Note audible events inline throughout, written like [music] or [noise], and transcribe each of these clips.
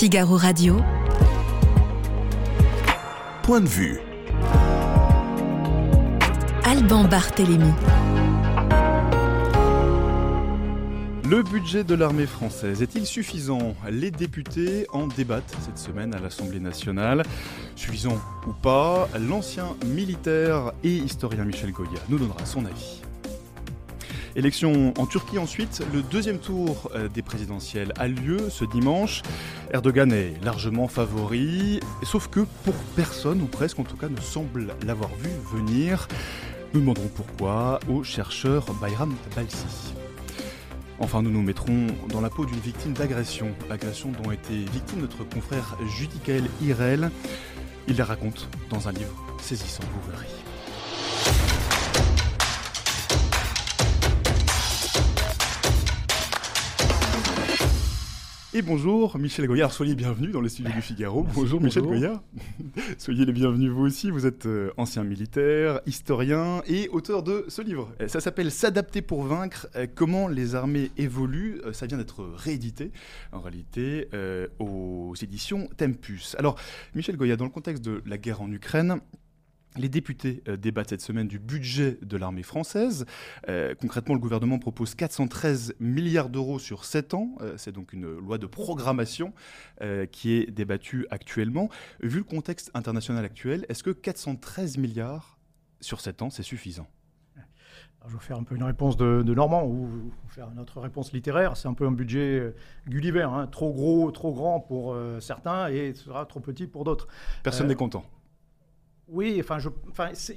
Figaro Radio. Point de vue. Alban Barthélémy. Le budget de l'armée française est-il suffisant? Les députés en débattent cette semaine à l'Assemblée nationale. Suffisant ou pas, l'ancien militaire et historien Michel Goya nous donnera son avis. Élection en Turquie ensuite, le deuxième tour euh, des présidentielles a lieu ce dimanche. Erdogan est largement favori, sauf que pour personne, ou presque en tout cas, ne semble l'avoir vu venir. Nous demanderons pourquoi au chercheur Bayram Balsi. Enfin, nous nous mettrons dans la peau d'une victime d'agression, agression dont a été victime notre confrère Judicael Irel. Il la raconte dans un livre saisissant, vous verrez. Et bonjour Michel Goyard, soyez bienvenue dans le studio du Figaro. bonjour Michel Goyard. [laughs] soyez les bienvenus vous aussi, vous êtes euh, ancien militaire, historien et auteur de ce livre. Euh, ça s'appelle S'adapter pour vaincre, euh, comment les armées évoluent. Ça vient d'être réédité en réalité aux éditions Tempus. Alors Michel Goya, dans le contexte de la guerre en Ukraine, les députés euh, débattent cette semaine du budget de l'armée française. Euh, concrètement, le gouvernement propose 413 milliards d'euros sur 7 ans. Euh, c'est donc une loi de programmation qui est débattue actuellement. Vu le contexte international actuel, est-ce que 413 milliards sur 7 ans, c'est suffisant? Je vais faire un peu une réponse de, Normand ou faire notre réponse littéraire. C'est un peu un budget Gulliver, hein. trop gros, trop grand pour certains et ce sera trop petit pour d'autres. Personne n'est content. Oui, enfin, je,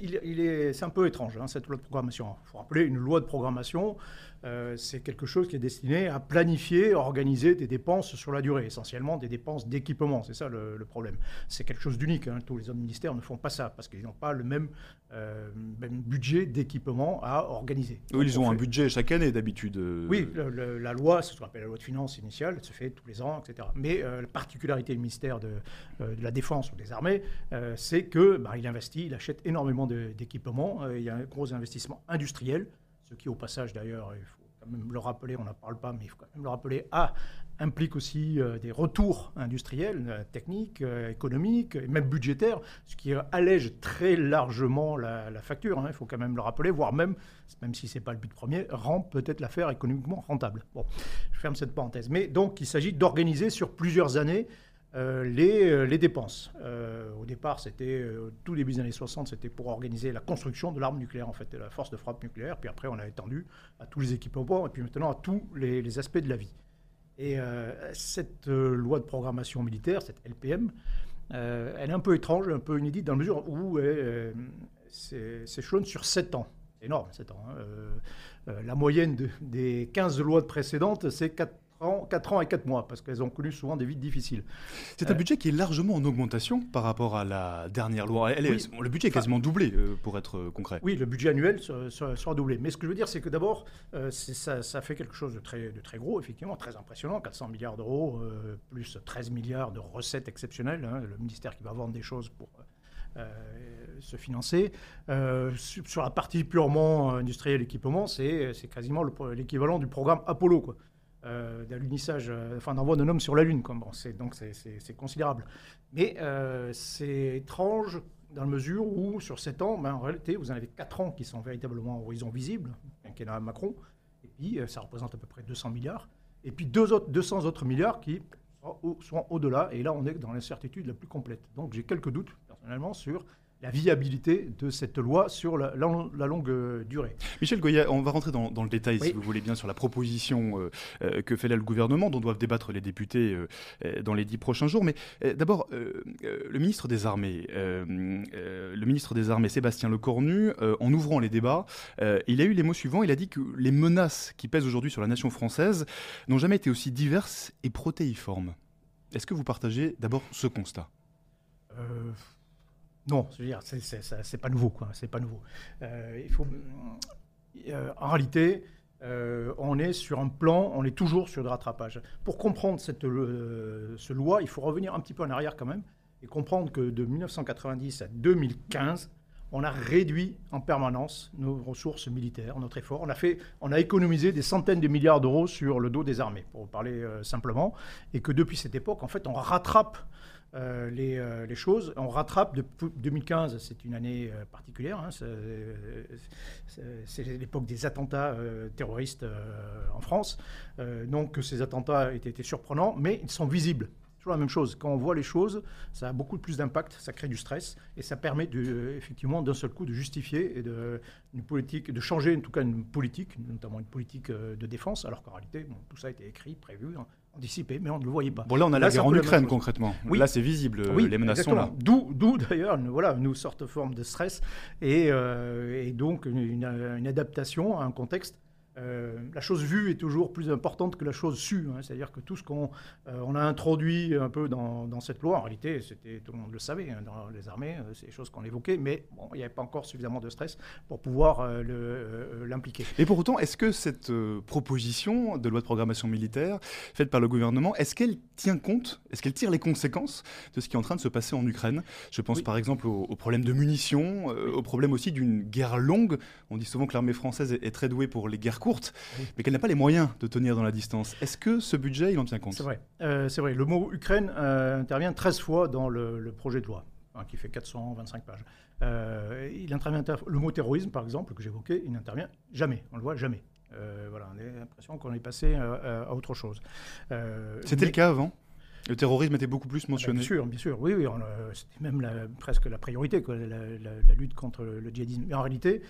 il, est, c'est un peu étrange, hein, cette loi de programmation. Il faut rappeler, une loi de programmation, euh, c'est quelque chose qui est destiné à planifier, organiser des dépenses sur la durée, essentiellement des dépenses d'équipement. C'est ça le, problème. C'est quelque chose d'unique. Hein. Tous les autres ministères ne font pas ça parce qu'ils n'ont pas le même, euh, même budget d'équipement à organiser. Oui, ils ont un budget chaque année d'habitude. Euh. Oui, la loi, ce qu'on appelle la loi de finances initiale, elle se fait tous les ans, etc. Mais la particularité du ministère de, de, la Défense ou des Armées, c'est que bah, il investit, il achète énormément d'équipements. il y a un gros investissement industriel ce qui au passage d'ailleurs, il faut quand même le rappeler, on n'en parle pas, mais il faut quand même le rappeler, ah, implique aussi euh, des retours industriels, euh, techniques, euh, économiques, et même budgétaires, ce qui allège très largement la, facture, hein, il faut quand même le rappeler, voire même, même si ce n'est pas le but premier, rend peut-être l'affaire économiquement rentable. Bon, je ferme cette parenthèse. Mais donc, il s'agit d'organiser sur plusieurs années euh, les, euh, les, dépenses. Euh, au départ, c'était, tout début des années 60, c'était pour organiser la construction de l'arme nucléaire, en fait, de la force de frappe nucléaire. Puis après, on a étendu à tous les équipements et puis maintenant à tous les, aspects de la vie. Et cette loi de programmation militaire, cette LPM, elle est un peu étrange, un peu inédite dans la mesure où c'est s'échelonne sur 7 ans. Énorme, 7 ans. Hein. la moyenne des 15 lois précédentes, c'est 4 4 ans et 4 mois, parce qu'elles ont connu souvent des vies difficiles. C'est un euh, budget qui est largement en augmentation par rapport à la dernière loi. le budget est quasiment doublé, euh, pour être euh, concret. Oui, le budget annuel sera, doublé. Mais ce que je veux dire, c'est que d'abord, ça, ça, fait quelque chose de très, de très gros, effectivement, très impressionnant. 400 milliards d'euros, plus 13 milliards de recettes exceptionnelles. Hein, le ministère qui va vendre des choses pour... se financer. sur la partie purement industrielle équipement, c'est quasiment l'équivalent du programme Apollo. Quoi euh, d'alunissage, euh, enfin d'envoi d'un homme sur la Lune. Bon, donc c'est considérable. Mais euh, c'est étrange dans la mesure où, sur 7 ans, ben, en réalité, vous en avez 4 ans qui sont véritablement en horizon visible, quinquennat Macron, et puis ça représente à peu près 200 milliards, et puis deux autres, 200 autres milliards qui sont au-delà, et là on est dans l'incertitude la plus complète. Donc j'ai quelques doutes, personnellement, sur la viabilité de cette loi sur la, longue euh, durée. Michel Goya, on va rentrer dans, le détail, si vous voulez bien, sur la proposition euh, euh, que fait là le gouvernement, dont doivent débattre les députés dans les dix prochains jours. Mais d'abord, le ministre des Armées, le ministre des Armées, Sébastien Lecornu, en ouvrant les débats, il a eu les mots suivants. Il a dit que les menaces qui pèsent aujourd'hui sur la nation française n'ont jamais été aussi diverses et protéiformes. Est-ce que vous partagez d'abord ce constat? Non, c'est pas nouveau. C'est pas nouveau. Euh, euh, en réalité, euh, on est sur un plan, on est toujours sur le rattrapage. Pour comprendre cette ce loi, il faut revenir un petit peu en arrière quand même et comprendre que de 1990 à 2015, on a réduit en permanence nos ressources militaires, notre effort. On a, fait, on a économisé des centaines de milliards d'euros sur le dos des armées, pour parler simplement, et que depuis cette époque, en fait, on rattrape euh, euh, les, choses. On rattrape depuis 2015, c'est une année euh, particulière. Hein, c'est l'époque des attentats terroristes en France. donc ces attentats étaient, surprenants, mais ils sont visibles toujours la même chose. Quand on voit les choses, ça a beaucoup plus d'impact, ça crée du stress et ça permet de, effectivement d'un seul coup de justifier et de, politique, de changer en tout cas une politique, notamment une politique de défense, alors qu'en réalité, tout ça a été écrit, prévu, hein, anticipé, mais on ne le voyait pas. Bon, là, on a la guerre en Ukraine, concrètement. Oui. Là, c'est visible, oui, les menaces sont là. D'où, d'ailleurs, voilà, une sorte de forme de stress et, euh, donc une, adaptation à un contexte euh, la chose vue est toujours plus importante que la chose sue. Hein. C'est-à-dire que tout ce qu'on euh, on a introduit un peu dans, cette loi, en réalité, c'était, tout le monde le savait, hein, dans les armées, euh, c'est des choses qu'on évoquait, mais bon, il n'y avait pas encore suffisamment de stress pour pouvoir l'impliquer. Et pour autant, est-ce que cette proposition de loi de programmation militaire faite par le gouvernement, est-ce qu'elle tient compte, est-ce qu'elle tire les conséquences de ce qui est en train de se passer en Ukraine? Je pense par exemple au, problème de munitions, au problème aussi d'une guerre longue. On dit souvent que l'armée française est, est très douée pour les guerres courte, mais qu'elle n'a pas les moyens de tenir dans la distance. Est-ce que ce budget, il en tient compte? C'est vrai. Euh, c'est vrai. Le mot Ukraine euh, intervient 13 fois dans le, projet de loi, hein, qui fait 425 pages. Euh, il intervient, le mot terrorisme, par exemple, que j'évoquais, il n'intervient jamais. On le voit jamais. voilà, on a l'impression qu'on est passé à autre chose. C'était le cas avant? Le terrorisme était beaucoup plus ah ben, mentionné. bien sûr, bien sûr. Oui, oui c'était même presque la priorité, quoi, la, la, lutte contre le djihadisme. Mais en réalité,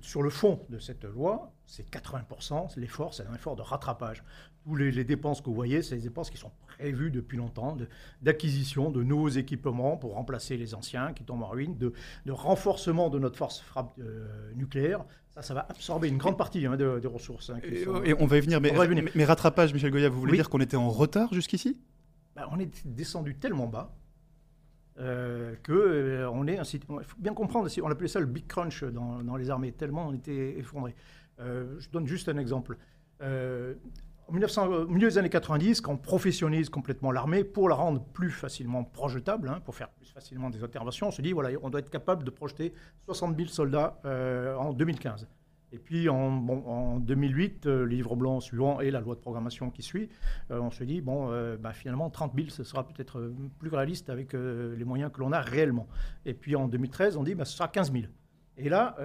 sur le fond de cette loi, c'est 80%, l'effort, c'est un effort de rattrapage. Tous les, dépenses que vous voyez, c'est des dépenses qui sont prévues depuis longtemps, d'acquisition de, nouveaux équipements pour remplacer les anciens qui tombent en ruine, de, renforcement de notre force frappe euh, nucléaire. Ça, ça va absorber une grande partie hein, des ressources. Hein, et, on va y venir, mais, rattrapage, Michel Goya, vous voulez dire qu'on était en retard jusqu'ici? Bah, On est descendu tellement bas euh, que euh, on est Il faut bien comprendre, on appelait ça le big crunch dans, les armées, tellement on était effondré. Euh, je donne juste un exemple. au milieu des années 90, quand on professionnalise complètement l'armée, pour la rendre plus facilement projetable, hein, pour faire plus facilement des interventions, on se dit, voilà, on doit être capable de projeter 60 000 soldats en 2015. Et puis en, 2008, euh, le livre blanc suivant et la loi de programmation qui suit, euh, on se dit, bon, euh, bah, finalement, 30 000, ce sera peut-être plus réaliste avec les moyens que l'on a réellement. Et puis en 2013, on dit, bah, ce sera 15 000. Et là,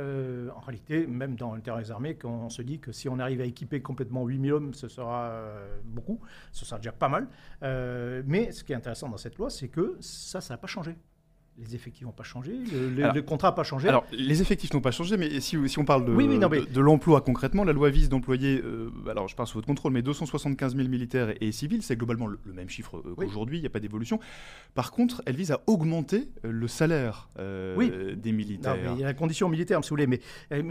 en réalité, même dans l'intérêt des armées, on se dit que si on arrive à équiper complètement 8 000 hommes, ce sera beaucoup, ce sera déjà pas mal. mais ce qui est intéressant dans cette loi, c'est que ça, ça n'a pas changé les effectifs n'ont pas changé, le, contrat n'a pas changé. Alors, les effectifs n'ont pas changé, mais si, si on parle de, de, l'emploi concrètement, la loi vise d'employer, euh, alors je parle sous votre contrôle, mais 275 000 militaires et, civils, c'est globalement le, même chiffre euh, qu'aujourd'hui, il n'y a pas d'évolution. Par contre, elle vise à augmenter euh, le salaire des militaires. il y a la condition militaire, si vous voulez, mais,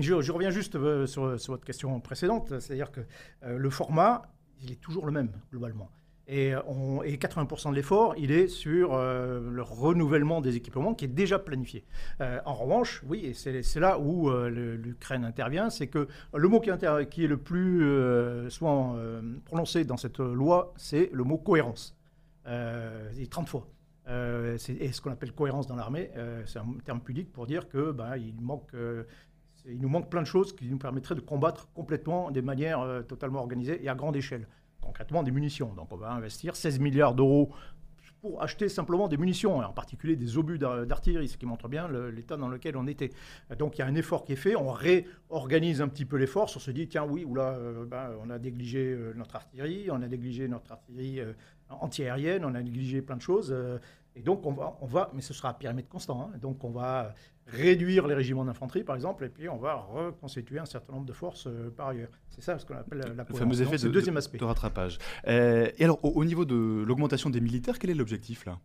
je, reviens juste sur, sur, votre question précédente, c'est-à-dire que le format, il est toujours le même, globalement. Et, 80% de l'effort, il est sur euh, le renouvellement des équipements qui est déjà planifié. Euh, en revanche, oui, et c'est là où euh, l'Ukraine intervient, c'est que le mot qui, est le plus souvent prononcé dans cette loi, c'est le mot cohérence. il 30 fois. et ce qu'on appelle cohérence dans l'armée, c'est un terme pudique pour dire que bah, il nous manque plein de choses qui nous permettraient de combattre complètement de manière totalement organisée et à grande échelle concrètement des munitions. Donc on va investir 16 milliards d'euros pour acheter simplement des munitions, en particulier des obus d'artillerie, ce qui montre bien l'état dans lequel on était. Donc il y a un effort qui est fait, on réorganise un petit peu l'effort, on se dit, tiens oui, euh, ben, on a négligé euh, notre artillerie, on a négligé notre artillerie euh, anti-aérienne, on a négligé plein de choses. Et donc, on va, mais ce sera à périmètre constant, hein. donc on va réduire les régiments d'infanterie, par exemple, et puis on va reconstituer un certain nombre de forces euh, par ailleurs. C'est ça ce qu'on appelle la Le fameux effet de, deuxième aspect. de rattrapage. Euh, et alors, au, niveau de l'augmentation des militaires, quel est l'objectif là?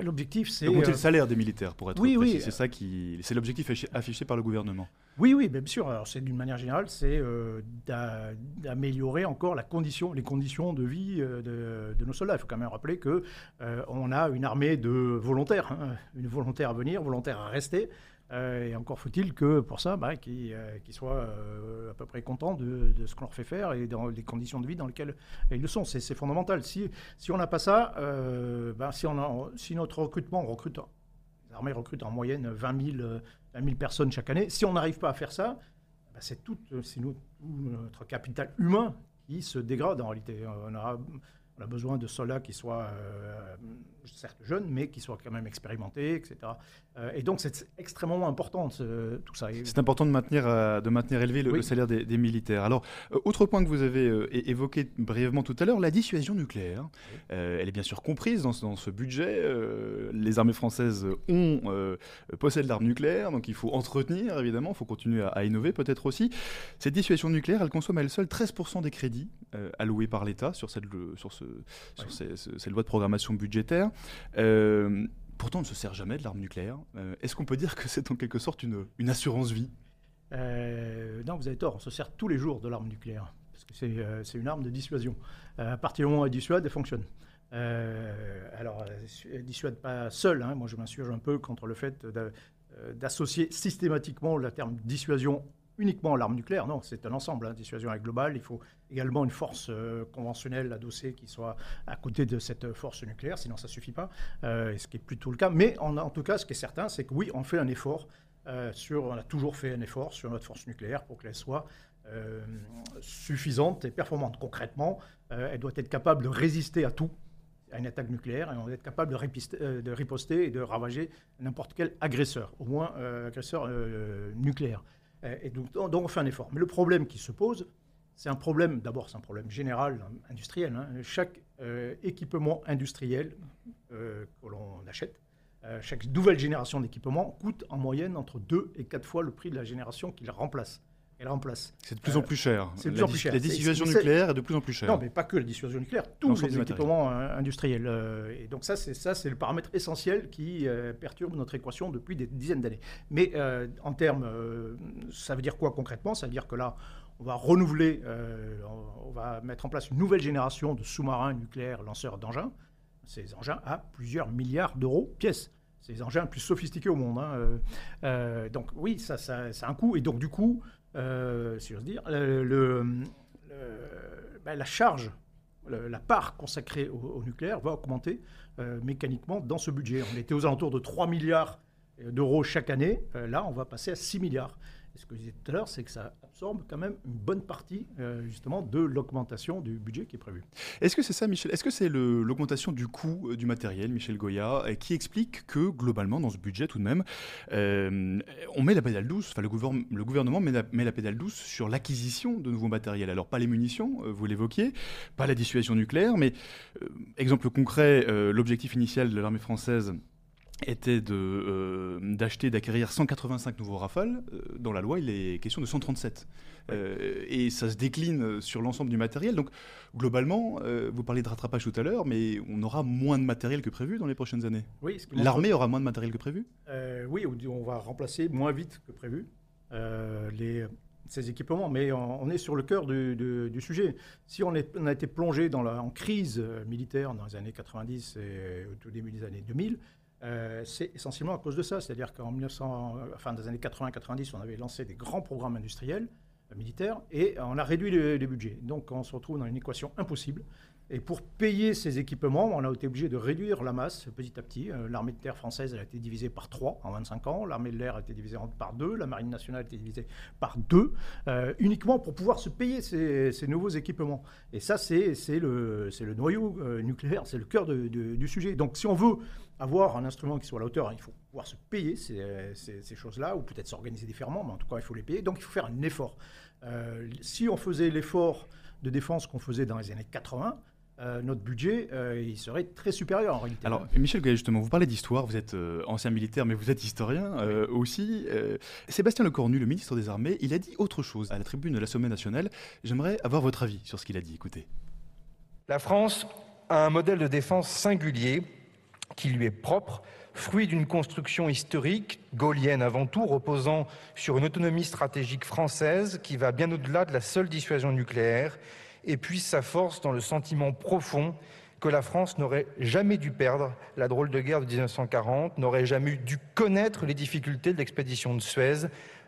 L'objectif, c'est. Augmenter le euh, salaire des militaires, pour être oui, précis. Oui. C'est ça qui. C'est l'objectif affiché par le gouvernement. Oui, oui, bien sûr. Alors, c'est d'une manière générale, c'est euh, d'améliorer encore la condition, les conditions de vie euh, de, nos soldats. Il faut quand même rappeler que on a une armée de volontaires, hein, une volontaire à venir, volontaire à rester. Euh, et encore faut-il que pour ça, bah, qu'ils euh, soient euh, à peu près contents de, ce qu'on leur fait faire et dans les conditions de vie dans lesquelles ils le sont. C'est fondamental. Si, si on n'a pas ça, bah, si, on si notre recrutement, recrute, les armées recrutent en moyenne 20 000 1000 personnes chaque année. Si on n'arrive pas à faire ça, bah, c'est tout, notre capital humain qui se dégrade en réalité. On a, on a besoin de soldats qui soient certes jeunes, mais qui soient quand même expérimentés, etc. Euh, et donc c'est extrêmement important tout ça. C'est important de maintenir, euh, de maintenir élevé le, salaire des, militaires. Alors, autre point que vous avez évoqué brièvement tout à l'heure, la dissuasion nucléaire. elle est bien sûr comprise dans, ce budget. les armées françaises ont, possèdent l'arme nucléaire, donc il faut entretenir évidemment, il faut continuer à, innover peut-être aussi. Cette dissuasion nucléaire, elle consomme à elle seule 13% des crédits alloués par l'État sur, cette, sur ce sur ces, lois de programmation budgétaire. Euh, pourtant, on ne se sert jamais de l'arme nucléaire. Euh, est-ce qu'on peut dire que c'est en quelque sorte une, une assurance vie? Euh, Non, vous avez tort. On se sert tous les jours de l'arme nucléaire. Parce que c'est une arme de dissuasion. à partir du moment où elle dissuade, elle fonctionne. alors, elle dissuade pas seule. Hein. Moi, je m'insurge un peu contre le fait d'associer systématiquement le terme dissuasion uniquement l'arme nucléaire, non, c'est un ensemble. Hein, dissuasion est globale. Il faut également une force euh, conventionnelle adossée qui soit à côté de cette force nucléaire, sinon ça ne suffit pas, euh, ce qui est plutôt le cas. Mais en, tout cas, ce qui est certain, c'est que oui, on fait un effort euh, sur, on a toujours fait un effort sur notre force nucléaire pour qu'elle soit suffisante et performante. Concrètement, elle doit être capable de résister à tout, à une attaque nucléaire, et on doit être capable de riposter et de ravager n'importe quel agresseur, au moins agresseur nucléaire. Euh, et donc, on fait un effort. Mais le problème qui se pose, c'est un problème, d'abord, c'est un problème général, industriel. Hein. Chaque euh, équipement industriel euh, que l'on achète, chaque nouvelle génération d'équipement coûte en moyenne entre 2 et 4 fois le prix de la génération qu'il remplace. Elle remplace. C'est de plus en plus cher. C'est de plus en plus cher. La dissuasion nucléaire est de plus en plus chère. Non, mais pas que la dissuasion nucléaire, tous les équipements industriels. et donc ça, c'est ça, c'est le paramètre essentiel qui perturbe notre équation depuis des dizaines d'années. Mais en termes, ça veut dire quoi concrètement? Ça veut dire que là, on va renouveler, on va mettre en place une nouvelle génération de sous-marins nucléaires lanceurs d'engins. Ces engins à plusieurs milliards d'euros pièce. C'est les engins les plus sophistiqués au monde. Hein, donc oui, ça, ça, ça, a un coût. Et donc du coup, euh, si j'ose dire, ben, la charge, la part consacrée au, nucléaire va augmenter euh, mécaniquement dans ce budget. On était aux alentours de 3 milliards d'euros chaque année. Euh, là, on va passer à 6 milliards. Ce que je disais tout à l'heure, c'est que ça absorbe quand même une bonne partie, euh, justement, de l'augmentation du budget qui est prévu. Est-ce que c'est ça, Michel? Est-ce que c'est l'augmentation du coût euh, du matériel, Michel Goya, qui explique que, globalement, dans ce budget, tout de même, euh, on met la pédale douce, enfin, le, gouvernement met la, pédale douce sur l'acquisition de nouveaux matériels. Alors, pas les munitions, vous l'évoquiez, pas la dissuasion nucléaire, mais, exemple concret, l'objectif initial de l'armée française était euh, d'acheter, d'acquérir 185 nouveaux Rafales. Euh, dans la loi, il est question de 137. Euh, et ça se décline sur l'ensemble du matériel. Donc, globalement, vous parliez de rattrapage tout à l'heure, mais on aura moins de matériel que prévu dans les prochaines années. Oui, L'armée aura moins de matériel que prévu? Oui, on va remplacer moins vite que prévu les, ces équipements, mais on, est sur le cœur du, sujet. Si on, est, on, a été plongé dans la, en crise militaire dans les années 90 et au tout début des années 2000, euh, c'est essentiellement à cause de ça. C'est-à-dire qu'en 1900, enfin, des années 80-90, on avait lancé des grands programmes industriels, euh, militaires, et on a réduit les, budgets. Donc on se retrouve dans une équation impossible. Et pour payer ces équipements, on a été obligé de réduire la masse petit à petit. Euh, l'armée de terre française a été divisée par 3 en 25 ans, l'armée de l'air a été divisée par 2, la marine nationale a été divisée par 2, uniquement pour pouvoir se payer ces, nouveaux équipements. Et ça, c'est le noyau nucléaire, c'est le cœur du sujet. Donc si on veut avoir un instrument qui soit à la hauteur. Il faut pouvoir se payer ces, choses-là, ou peut-être s'organiser différemment, mais en tout cas, il faut les payer. Donc, il faut faire un effort. Euh, si on faisait l'effort de défense qu'on faisait dans les années 80, euh, notre budget, euh, il serait très supérieur en réalité. Alors, Michel Goya, justement, vous parlez d'histoire, vous êtes ancien militaire, mais vous êtes historien aussi. Sébastien Lecornu, le ministre des Armées, il a dit autre chose à la tribune de l'Assemblée nationale. J'aimerais avoir votre avis sur ce qu'il a dit. Écoutez. La France a un modèle de défense singulier qui lui est propre, fruit d'une construction historique, gaulienne avant tout, reposant sur une autonomie stratégique française qui va bien au-delà de la seule dissuasion nucléaire et puise sa force dans le sentiment profond que la France n'aurait jamais dû perdre la drôle de guerre de 1940, n'aurait jamais dû connaître les difficultés de l'expédition de Suez,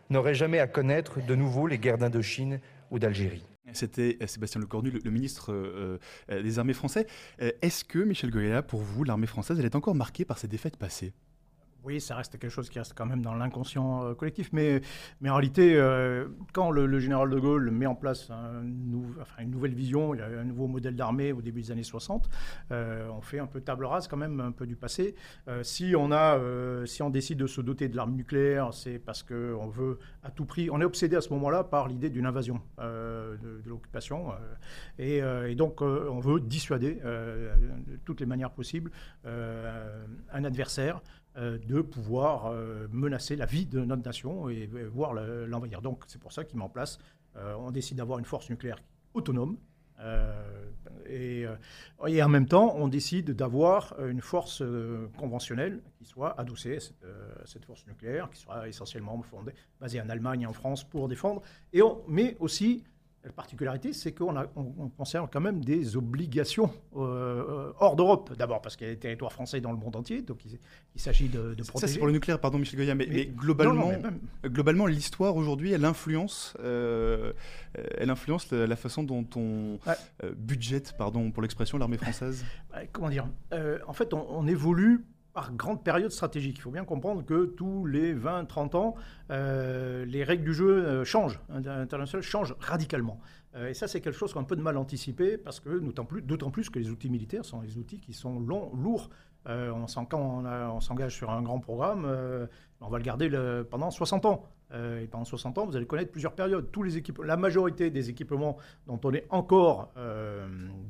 n'aurait jamais à connaître de nouveau les guerres d'Indochine ou d'Algérie. C'était euh, Sébastien Lecornu, le, ministre euh, euh, des Armées français. Est-ce que, Michel Goya, pour vous, l'armée française, elle est encore marquée par ses défaites passées? Oui, ça reste quelque chose qui reste quand même dans l'inconscient euh, collectif. Mais, en réalité, euh, quand le, général de Gaulle met en place une nouvelle vision, un nouveau modèle d'armée au début des années 60, euh, on fait un peu table rase quand même, un peu du passé. si, on a, si on décide de se doter de l'arme nucléaire, c'est parce qu'on veut à tout prix, on est obsédé à ce moment-là par l'idée d'une invasion de, l'occupation. Et, donc, on veut dissuader de toutes les manières possibles un adversaire de pouvoir euh, menacer la vie de notre nation et, voir l'envahir. Donc c'est pour ça qu'il met en place, euh, on décide d'avoir une force nucléaire autonome. Et, et, en même temps, on décide d'avoir une force conventionnelle qui soit adossée à cette, cette, force nucléaire, qui sera essentiellement fondée, basée en Allemagne et en France pour défendre. Et on met aussi la particularité, c'est qu'on on, conserve quand même des obligations euh, hors d'Europe. D'abord parce qu'il y a des territoires français dans le monde entier, donc il, s'agit de, protéger. Ça, c'est pour le nucléaire, pardon, Michel Goya, mais, globalement, globalement l'histoire aujourd'hui, elle influence, euh, elle influence la, façon dont on euh, budgète, pardon, pour l'expression, l'armée française. comment dire En fait, on évolue par grande période stratégique. Il faut bien comprendre que tous les 20-30 ans, euh, les règles du jeu euh, changent, internationales changent radicalement. Euh, et ça, c'est quelque chose qu'on a un peu de mal anticipé, parce que d'autant plus, que les outils militaires sont des outils qui sont longs, lourds. on quand on, s'engage sur un grand programme, on va le garder pendant 60 ans. et pendant 60 ans, vous allez connaître plusieurs périodes. Tous les la majorité des équipements dont on est encore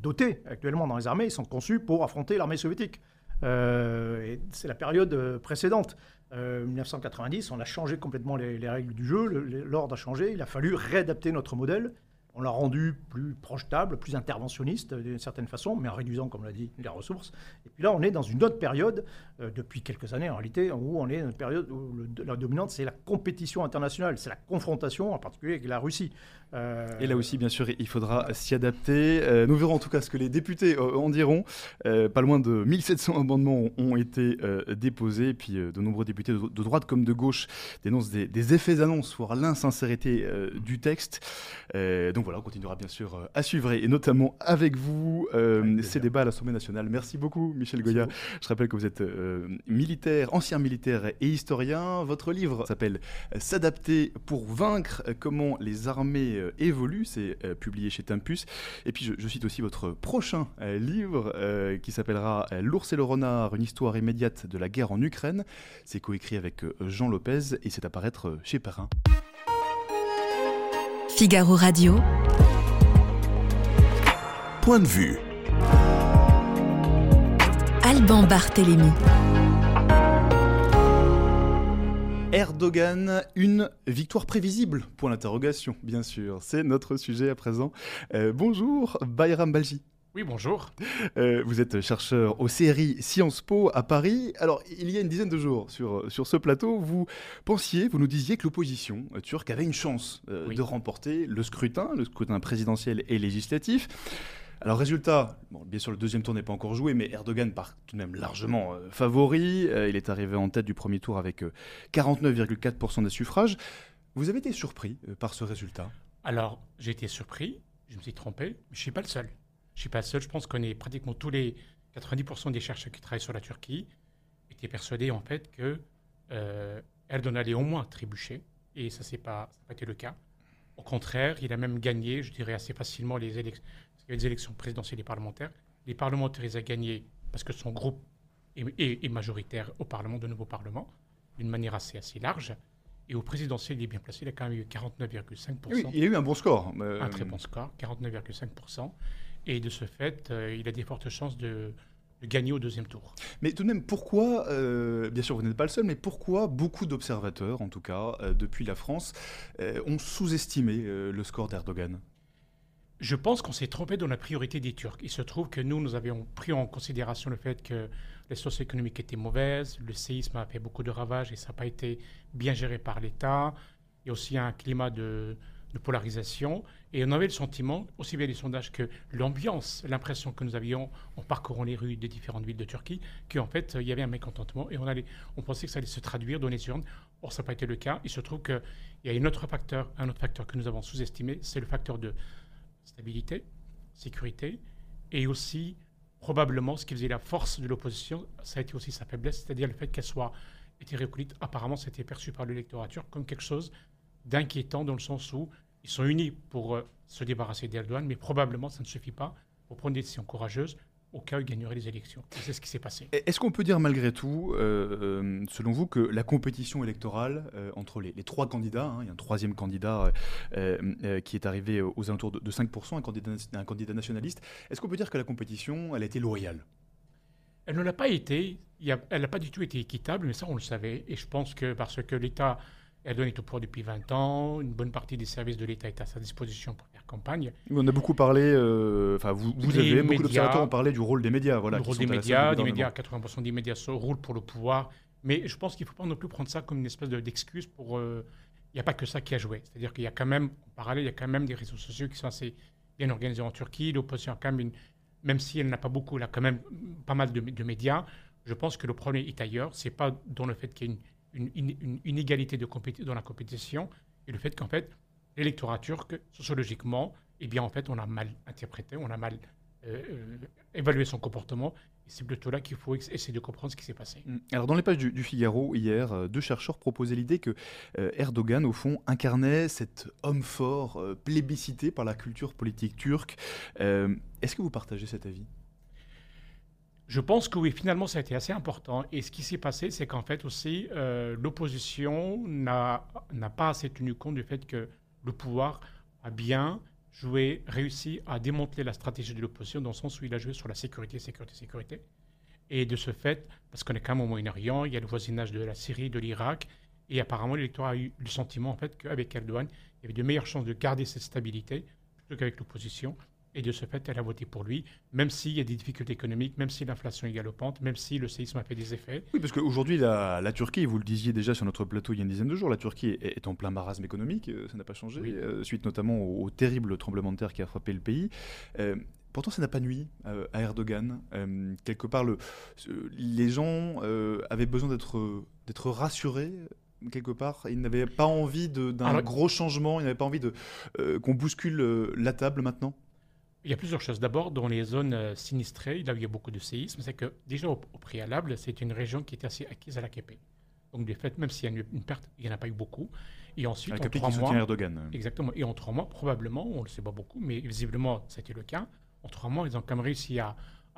doté actuellement dans les armées, sont conçus pour affronter l'armée soviétique. Euh, c'est la période euh, précédente. 1990, euh, on a changé complètement les, les règles du jeu, l'ordre a changé, il a fallu réadapter notre modèle. On l'a rendu plus projetable, plus interventionniste d'une certaine façon, mais en réduisant, comme l'a dit, les ressources. Et puis là, on est dans une autre période, euh, depuis quelques années en réalité, où on est dans une période où la dominante, c'est la compétition internationale, c'est la confrontation, en particulier avec la Russie. Euh, Et là aussi, bien sûr, il faudra s'y adapter. Euh, nous verrons en tout cas ce que les députés en diront. pas loin de 1700 amendements ont été déposés, et puis de nombreux députés de, droite comme de gauche dénoncent des, des effets annonces, voire l'insincérité du texte. donc voilà, on continuera bien sûr euh, à suivre et notamment avec vous euh, ces débats à l'Assemblée nationale. Merci beaucoup, Michel Goya. Je rappelle que vous êtes euh, militaire, ancien militaire et historien. Votre livre s'appelle S'adapter pour vaincre comment les armées évoluent. C'est publié chez Tempus. Et puis, je, cite aussi votre prochain livre qui s'appellera L'ours et le renard, une histoire immédiate de la guerre en Ukraine. C'est coécrit avec Jean Lopez et c'est à paraître chez Perrin. Figaro Radio. Point de vue. Alban Barthélémy. Erdogan, une victoire prévisible? Point d'interrogation, bien sûr. C'est notre sujet à présent. Euh, bonjour, Bayram Balji. Oui, bonjour. Euh, vous êtes chercheur au CRI Sciences Po à Paris. Alors, il y a une dizaine de jours sur, sur ce plateau, vous pensiez, vous nous disiez que l'opposition turque avait une chance euh, de remporter le scrutin, le scrutin présidentiel et législatif. Alors résultat, bien sûr le deuxième tour n'est pas encore joué, mais Erdogan part tout de même largement euh, favori. il est arrivé en tête du premier tour avec 49,4% des suffrages. Vous avez été surpris par ce résultat? Alors j'ai été surpris, je me suis trompé, mais je ne suis pas le seul. Je ne suis pas seul. Je pense qu'on est pratiquement tous les 90% des chercheurs qui travaillent sur la Turquie étaient persuadés en fait que euh, Erdogan allait au moins trébucher. Et ça, n'a pas, pas été le cas. Au contraire, il a même gagné, je dirais assez facilement, les élections, les élections présidentielles et parlementaires. Les parlementaires, ils ont gagné parce que son groupe est, majoritaire au Parlement, de nouveau Parlement, d'une manière assez, assez large. Et au présidentiel, il est bien placé. Il a quand même eu 49,5%. Oui, il a eu un bon score. Un très bon score, 49,5%. Et de ce fait, euh, il a des fortes chances de, gagner au deuxième tour. Mais tout de même, pourquoi, euh, bien sûr vous n'êtes pas le seul, mais pourquoi beaucoup d'observateurs, en tout cas euh, depuis la France, ont sous-estimé le score d'Erdogan? Je pense qu'on s'est trompé dans la priorité des Turcs. Il se trouve que nous, nous avions pris en considération le fait que les socio économiques étaient mauvaises, le séisme a fait beaucoup de ravages et ça n'a pas été bien géré par l'État. Il y a aussi un climat de, de polarisation. Et on avait le sentiment, aussi bien les sondages que l'ambiance, l'impression que nous avions en parcourant les rues des différentes villes de Turquie, qu'en fait, il y avait un mécontentement et on, allait, on pensait que ça allait se traduire dans les urnes. Or, ça n'a pas été le cas. Il se trouve qu'il y a un autre facteur, un autre facteur que nous avons sous-estimé, c'est le facteur de stabilité, sécurité, et aussi probablement ce qui faisait la force de l'opposition, ça a été aussi sa faiblesse, c'est-à-dire le fait qu'elle soit hétéroclite, apparemment, c'était perçu par l'électorat turc comme quelque chose d'inquiétant dans le sens où ils sont unis pour euh, se débarrasser d'Erdogan, mais probablement ça ne suffit pas pour prendre des décisions courageuses au cas où il gagnerait les élections. C'est ce qui s'est passé. Est-ce qu'on peut dire malgré tout, euh, euh, selon vous, que la compétition électorale entre les, trois candidats, hein, il y a un troisième candidat qui est arrivé aux alentours de, 5%, un candidat, un candidat nationaliste, est-ce qu'on peut dire que la compétition, elle a été loyale? Elle ne l'a pas été, elle n'a pas du tout été équitable, mais ça on le savait, et je pense que parce que l'État Erdogan est au pouvoir depuis 20 ans. Une bonne partie des services de l'État est à sa disposition pour faire campagne. On a beaucoup parlé, euh, enfin, vous, vous avez, beaucoup d'observateurs ont parlé du rôle des médias. Voilà, le rôle des médias, des médias, 80% des médias roulent pour le pouvoir. Mais je pense qu'il ne faut pas non plus prendre ça comme une espèce d'excuse pour. Euh, il n'y a pas que ça qui a joué. C'est-à-dire qu'il y a quand même, en parallèle, il y a quand même des réseaux sociaux qui sont assez bien organisés en Turquie. L'opposition a quand même une. Même si elle n'a pas beaucoup, elle a quand même pas mal de, de médias. Je pense que le problème est ailleurs. Ce n'est pas dans le fait qu'il y ait une une, inégalité de dans la compétition et le fait qu'en fait, l'électorat turc, sociologiquement, eh bien, en fait, on a mal interprété, on a mal euh, euh, évalué son comportement. C'est plutôt là qu'il faut essayer de comprendre ce qui s'est passé. Mm. Alors, dans les pages du, Figaro, hier, euh, deux chercheurs proposaient l'idée que Erdogan, au fond, incarnait cet homme fort, plébiscité par la culture politique turque. Est-ce que vous partagez cet avis? Je pense que oui, finalement, ça a été assez important. Et ce qui s'est passé, c'est qu'en fait aussi, euh, l'opposition n'a pas assez tenu compte du fait que le pouvoir a bien joué, réussi à démanteler la stratégie de l'opposition dans le sens où il a joué sur la sécurité, sécurité, sécurité. Et de ce fait, parce qu'on est quand même au Moyen-Orient, il y a le voisinage de la Syrie, de l'Irak, et apparemment l'électorat a eu le sentiment en fait qu'avec Erdogan, il y avait de meilleures chances de garder cette stabilité plutôt qu'avec l'opposition. Et de ce fait, elle a voté pour lui, même s'il y a des difficultés économiques, même si l'inflation est galopante, même si le séisme a fait des effets. Oui, parce qu'aujourd'hui, la, la, Turquie, vous le disiez déjà sur notre plateau il y a une dizaine de jours, la Turquie est, en plein marasme économique, euh, ça n'a pas changé, euh, suite notamment au, terrible tremblement de terre qui a frappé le pays. Euh, pourtant, ça n'a pas nuit à Erdogan. quelque part, le, les gens avaient besoin d'être rassurés quelque part. Ils n'avaient pas envie d'un gros changement, ils n'avaient pas envie qu'on bouscule la table maintenant. Il y a plusieurs choses. D'abord, dans les zones euh, sinistrées, là où il y a beaucoup de séismes, c'est que déjà au, préalable, c'est une région qui était assez acquise à la l'AKP. Donc, de fait, même s'il y a une, perte, il n'y en a pas eu beaucoup. Et ensuite, en trois mois, Erdogan. Exactement. Et en trois mois, probablement, on ne le sait pas beaucoup, mais visiblement, c'était le cas. En trois mois, ils ont quand même réussi à,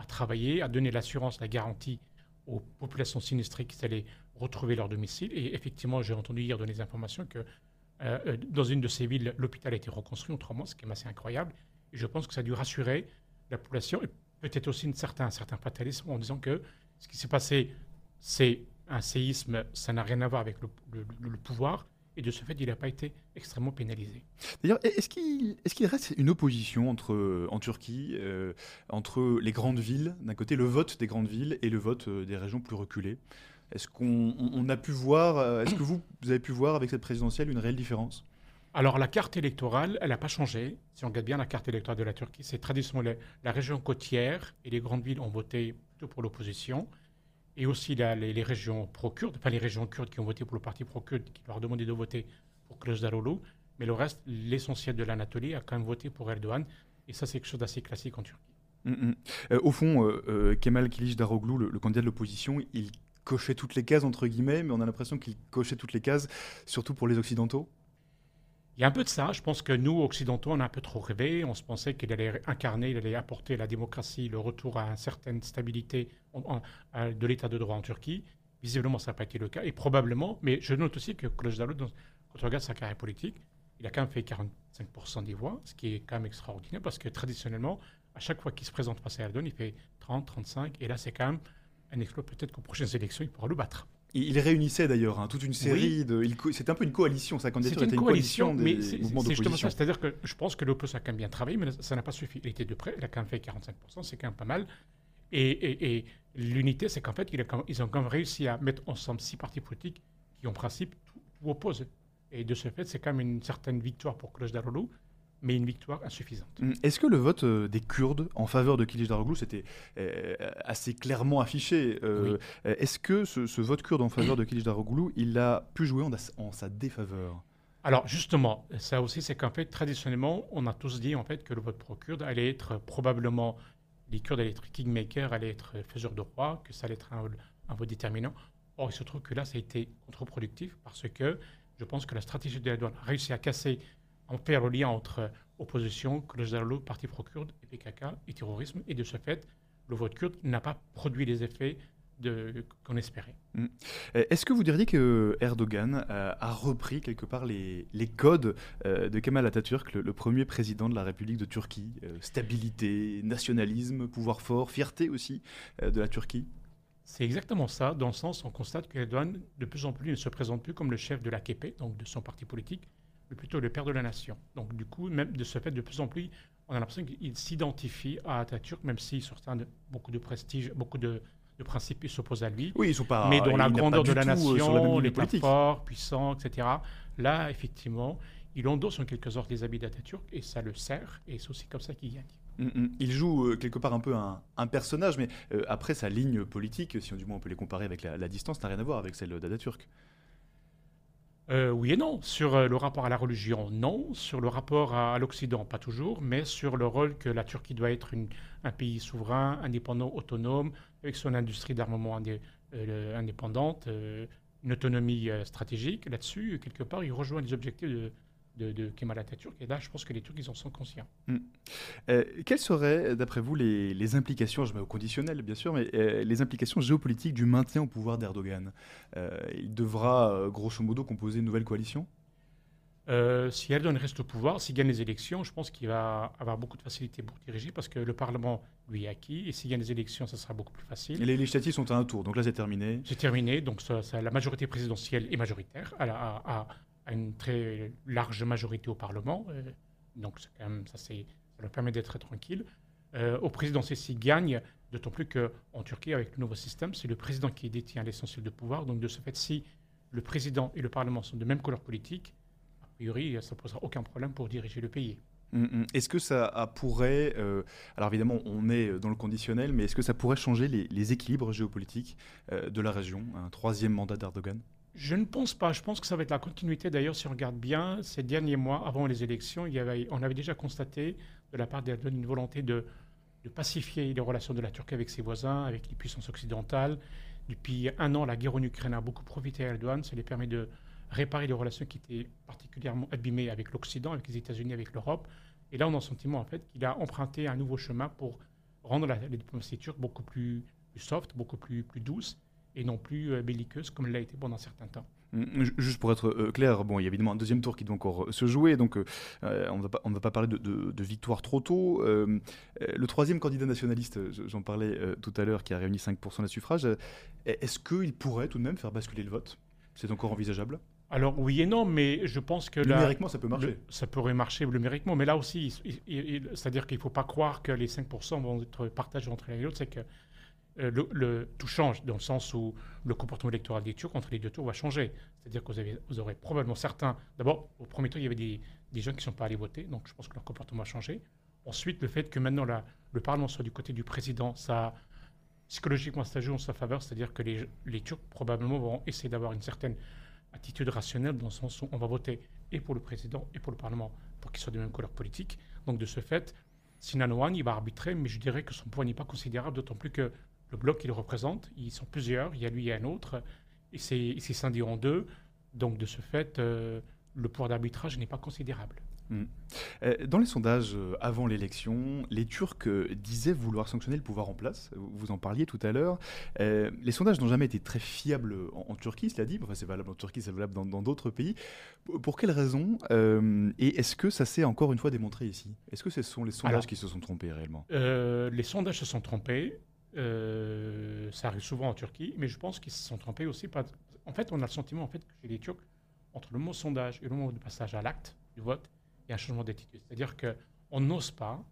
travailler, à donner l'assurance, la garantie aux populations sinistrées qu'ils allaient retrouver leur domicile. Et effectivement, j'ai entendu hier donner des informations que euh, euh, dans une de ces villes, l'hôpital a été reconstruit en trois mois, ce qui est assez incroyable. Je pense que ça a dû rassurer la population et peut-être aussi une certain, un certain fatalisme en disant que ce qui s'est passé, c'est un séisme, ça n'a rien à voir avec le, pouvoir. Et de ce fait, il n'a pas été extrêmement pénalisé. D'ailleurs, est-ce qu'il est reste une opposition entre, en Turquie euh, entre les grandes villes, d'un côté le vote des grandes villes et le vote euh, des régions plus reculées? Est-ce qu'on a pu voir, euh, est-ce que vous avez pu voir avec cette présidentielle une réelle différence? Alors la carte électorale, elle n'a pas changé. Si on regarde bien la carte électorale de la Turquie, c'est traditionnellement la, région côtière et les grandes villes ont voté plutôt pour l'opposition. Et aussi les, régions pro-kurdes, enfin les régions kurdes qui ont voté pour le parti pro-kurde, qui leur a demandé de voter pour Kılıçdaroğlu. Mais le reste, l'essentiel de l'Anatolie a quand même voté pour Erdogan. Et ça, c'est quelque chose d'assez classique en Turquie. Mm, mm. Euh, au fond, euh, euh, Kemal Kılıçdaroğlu, le, le candidat de l'opposition, il cochait toutes les cases, entre guillemets, mais on a l'impression qu'il cochait toutes les cases, surtout pour les Occidentaux. Il y a un peu de ça. Je pense que nous, Occidentaux, on a un peu trop rêvé. On se pensait qu'il allait incarner, il allait apporter la démocratie, le retour à une certaine stabilité de l'état de droit en Turquie. Visiblement, ça n'a pas été le cas. Et probablement, mais je note aussi que Kılıçdaroğlu, quand on regarde sa carrière politique, il a quand même fait 45% des voix, ce qui est quand même extraordinaire parce que traditionnellement, à chaque fois qu'il se présente face à Erdogan, il fait 30, 35. Et là, c'est quand même un exploit. Peut-être qu'aux prochaines élections, il pourra le battre. Il réunissait d'ailleurs hein, toute une série de. C'était un peu une coalition, sa candidature était une coalition, mais c'est justement ça. C'est-à-dire que je pense que l'opposition a quand même bien travaillé, mais ça n'a pas suffi. Il était de près, il a quand même fait 45%, c'est quand même pas mal. Et, l'unité, c'est qu'en fait, ils ont quand même réussi à mettre ensemble six partis politiques qui, en principe, tout, opposent. Et de ce fait, c'est quand même une certaine victoire pour Kılıçdaroğlu mais une victoire insuffisante. Hum, est-ce que le vote euh, des Kurdes en faveur de Kılıçdaroğlu, c'était euh, assez clairement affiché euh, Est-ce que ce, vote kurde en faveur de Kılıçdaroğlu, il a pu jouer en, sa défaveur? Alors justement, ça aussi, c'est qu'en fait, traditionnellement, on a tous dit en fait que le vote pro-kurde allait être probablement, les Kurdes allaient être kingmaker, allaient être faiseurs de roi, que ça allait être un, vote déterminant. Or, il se trouve que là, ça a été contre-productif parce que je pense que la stratégie de douane a réussi à casser, en faire le lien entre opposition, Kılıçdaroğlu, parti pro-kurde, et PKK, et terrorisme. Et de ce fait, le vote kurde n'a pas produit les effets qu'on espérait. Mm. Euh, est-ce que vous diriez que Erdogan euh, a repris quelque part les, les codes euh, de Kemal Atatürk, le, premier président de la République de Turquie Stabilité, nationalisme, pouvoir fort, fierté aussi de la Turquie? C'est exactement ça, dans le sens on constate qu'Erdogan, de plus en plus, ne se présente plus comme le chef de l'AKP, donc de son parti politique, mais plutôt le père de la nation. Donc du coup, même de ce fait, de plus en plus, on a l'impression qu'il s'identifie à Atatürk, même si sur de, beaucoup de prestige, beaucoup de, de principes s'opposent à lui. Oui, ils sont pas. Mais dans la grandeur de la euh, nation, l'État fort, puissant, etc. Là, effectivement, il endosse en quelque sorte les habits d'Atatürk et ça le sert, et c'est aussi comme ça qu'il gagne. Mm, mm. Il joue euh, quelque part un peu un, personnage, mais euh, après sa ligne politique, si on, du moins on peut les comparer avec la, distance, n'a rien à voir avec celle d'Atatürk. Euh, oui et non. Sur le rapport à la religion, non. Sur le rapport à, l'Occident, pas toujours. Mais sur le rôle que la Turquie doit être un pays souverain, indépendant, autonome, avec son industrie d'armement indépendante, une autonomie stratégique. Là-dessus, quelque part, il rejoint les objectifs de, de, Kemal Atatürk. Et là, je pense que les Turcs, ils en sont conscients. Hmm. Euh, quelles seraient, d'après vous, les, implications, je mets au conditionnel, bien sûr, mais euh, les implications géopolitiques du maintien au pouvoir d'Erdogan? Euh, Il devra, grosso modo, composer une nouvelle coalition? Si Erdogan reste au pouvoir, s'il gagne les élections, je pense qu'il va avoir beaucoup de facilité pour diriger parce que le Parlement lui est acquis et s'il gagne les élections, ça sera beaucoup plus facile. Et les législatives sont à un tour, donc là c'est terminé. C'est terminé, donc ça, la majorité présidentielle est majoritaire à, à, à une très large majorité au Parlement. Euh, donc ça, ça leur permet d'être tranquille. Euh, au président, s'il gagne, d'autant plus qu'en Turquie, avec le nouveau système, c'est le président qui détient l'essentiel de pouvoir. Donc de ce fait, si le président et le Parlement sont de même couleur politique, a priori, ça ne posera aucun problème pour diriger le pays. Hum, hum. Est-ce que ça pourrait, euh, alors évidemment on est dans le conditionnel, mais est-ce que ça pourrait changer les, équilibres géopolitiques de la région, un troisième mandat d'Erdogan? Je ne pense pas. Je pense que ça va être la continuité. D'ailleurs, si on regarde bien, ces derniers mois, avant les élections, il y avait, on avait déjà constaté de la part d'Erdogan une volonté de, pacifier les relations de la Turquie avec ses voisins, avec les puissances occidentales. Depuis un an, la guerre en Ukraine a beaucoup profité à Erdogan. Ça lui permet de réparer les relations qui étaient particulièrement abîmées avec l'Occident, avec les États-Unis, avec l'Europe. Et là, on a le sentiment en fait qu'il a emprunté un nouveau chemin pour rendre la, les diplomaties turques beaucoup plus, soft, beaucoup plus, plus douce et non plus euh, belliqueuse comme elle l'a été pendant certains temps. Mm, juste pour être euh, clair, bon, il y a évidemment un deuxième tour qui doit encore euh, se jouer, donc on ne va pas parler de, victoire trop tôt. le troisième candidat nationaliste, j'en parlais tout à l'heure, qui a réuni 5% des suffrages, est-ce qu'il pourrait tout de même faire basculer le vote? C'est encore envisageable? Alors oui et non, mais je pense que numériquement ça peut marcher. ça pourrait marcher numériquement, mais là aussi, c'est-à-dire qu'il ne faut pas croire que les 5% vont être partagés entre l'un et l'autre. C'est que euh, le, tout change dans le sens où le comportement électoral des Turcs entre les deux tours va changer. C'est-à-dire que vous, aurez probablement certains. D'abord, au premier tour, il y avait des, des gens qui ne sont pas allés voter, donc je pense que leur comportement a changé. Ensuite, le fait que maintenant le Parlement soit du côté du président, ça psychologiquement ça joue en sa faveur, c'est-à-dire que les, Turcs probablement vont essayer d'avoir une certaine attitude rationnelle dans le sens où on va voter et pour le président et pour le Parlement pour qu'ils soient de même couleur politique. Donc de ce fait, Sinan Oğan, il va arbitrer, mais je dirais que son poids n'est pas considérable, d'autant plus que le bloc qu'il représente. Ils sont plusieurs, il y a lui et un autre, et c'est scindé en deux. Donc de ce fait, euh, le pouvoir d'arbitrage n'est pas considérable. Hmm. Euh, dans les sondages euh, avant l'élection, les Turcs disaient vouloir sanctionner le pouvoir en place. Vous en parliez tout à l'heure. les sondages n'ont jamais été très fiables en, Turquie, cela dit. Enfin, c'est valable en Turquie, c'est valable dans d'autres pays. Pour quelles raisons Et est-ce que ça s'est encore une fois démontré ici? Est-ce que ce sont les sondages qui se sont trompés réellement? Les sondages se sont trompés. Euh, ça arrive souvent en Turquie, mais je pense qu'ils se sont trompés aussi. En fait, on a le sentiment en fait, que chez les Turcs, entre le mot sondage et le mot de passage à l'acte du vote, il y a un changement d'attitude. C'est-à-dire qu'on n'ose pas,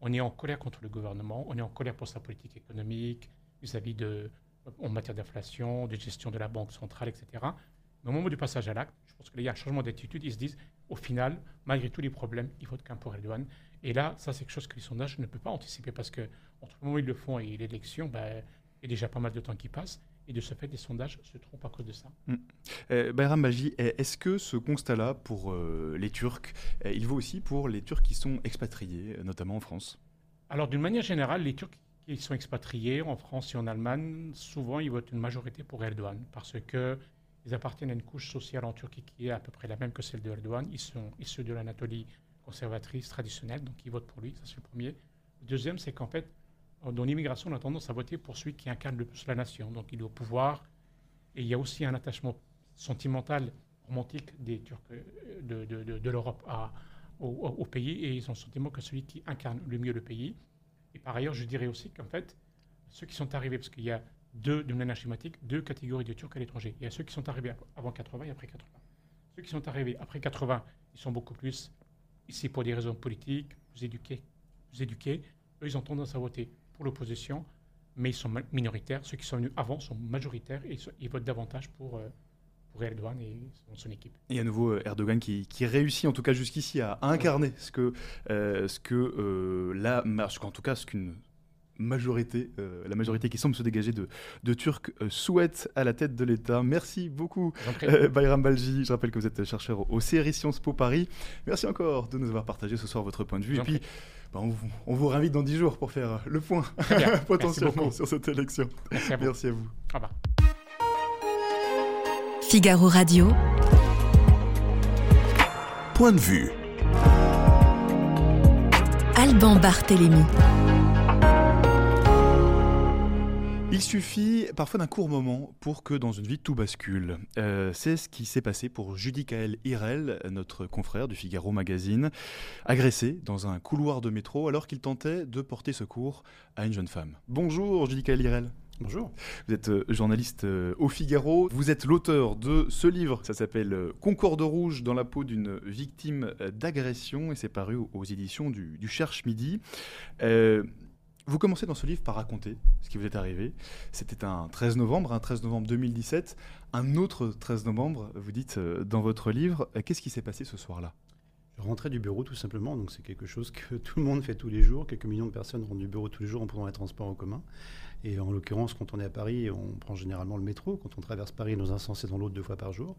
on est en colère contre le gouvernement, on est en colère pour sa politique économique, vis-à-vis de, en matière d'inflation, de gestion de la banque centrale, etc. Mais au moment du passage à l'acte, je pense qu'il y a un changement d'attitude. Ils se disent, au final, malgré tous les problèmes, il vote qu'un pour Erdogan. Et là, ça, c'est quelque chose que les sondages ne peuvent pas anticiper parce que entre le moment où ils le font et l'élection, ben, il y a déjà pas mal de temps qui passe. Et de ce fait, les sondages se trompent à cause de ça. Mm. Euh, Bayram Maji, est-ce que ce constat-là pour euh, les Turcs, euh, il vaut aussi pour les Turcs qui sont expatriés, notamment en France? Alors, d'une manière générale, les Turcs qui sont expatriés en France et en Allemagne, souvent ils votent une majorité pour Erdogan parce qu'ils appartiennent à une couche sociale en Turquie qui est à peu près la même que celle de Erdogan. Ils sont issus de l'Anatolie conservatrice traditionnelle, donc ils votent pour lui, ça c'est le premier. Le deuxième, c'est qu'en fait, dans l'immigration, on a tendance à voter pour celui qui incarne le plus la nation. Donc il est au pouvoir. Et il y a aussi un attachement sentimental, romantique des Turcs euh, de, de, l'Europe au, pays. Et ils ont le sentiment que celui qui incarne le mieux le pays. Et par ailleurs, je dirais aussi qu'en fait, ceux qui sont arrivés, parce qu'il y a deux, d'une manière schématique, deux catégories de Turcs à l'étranger. Il y a ceux qui sont arrivés avant 80 et après 80. Ceux qui sont arrivés après 80, ils sont beaucoup plus ici pour des raisons politiques, éduqués. Plus éduqués. Eux, ils ont tendance à voter pour l'opposition, mais ils sont minoritaires. Ceux qui sont venus avant sont majoritaires et ils votent davantage pour, euh, pour Erdogan et son, équipe. Et à nouveau euh, Erdogan qui, qui réussit, en tout cas jusqu'ici, à, incarner ce que, euh, ce que la, en tout cas ce qu'une majorité, la majorité qui semble se dégager de, de Turcs souhaite à la tête de l'État. Merci beaucoup, Bayram Balji. Je rappelle que vous êtes chercheur au CRI Sciences Po Paris. Merci encore de nous avoir partagé ce soir votre point de vue. Et puis, bah, on, vous réinvite dans 10 jours pour faire le point [laughs] potentiellement sur cette élection. Merci à vous. Merci à vous. Au revoir. Figaro Radio. Point de vue. Alban Barthélémy. Il suffit parfois d'un court moment pour que dans une vie tout bascule. Euh, c'est ce qui s'est passé pour Judy Kael Hirel, notre confrère du Figaro Magazine, agressé dans un couloir de métro alors qu'il tentait de porter secours à une jeune femme. Bonjour Judy Kael Hirel. Bonjour. Vous êtes euh, journaliste euh, au Figaro. Vous êtes l'auteur de ce livre, ça s'appelle Concorde rouge dans la peau d'une victime d'agression et c'est paru aux éditions du, Cherche Midi. Vous commencez dans ce livre par raconter ce qui vous est arrivé. C'était un 13 novembre, un 13 novembre 2017. Un autre 13 novembre, vous dites euh, dans votre livre. Euh, qu'est-ce qui s'est passé ce soir-là? Je rentrais du bureau tout simplement, donc c'est quelque chose que [laughs] tout le monde fait tous les jours. Quelques millions de personnes rentrent du bureau tous les jours en prenant les transports en commun. Et en l'occurrence, quand on est à Paris, on prend généralement le métro. Quand on traverse Paris dans un sens et dans l'autre deux fois par jour.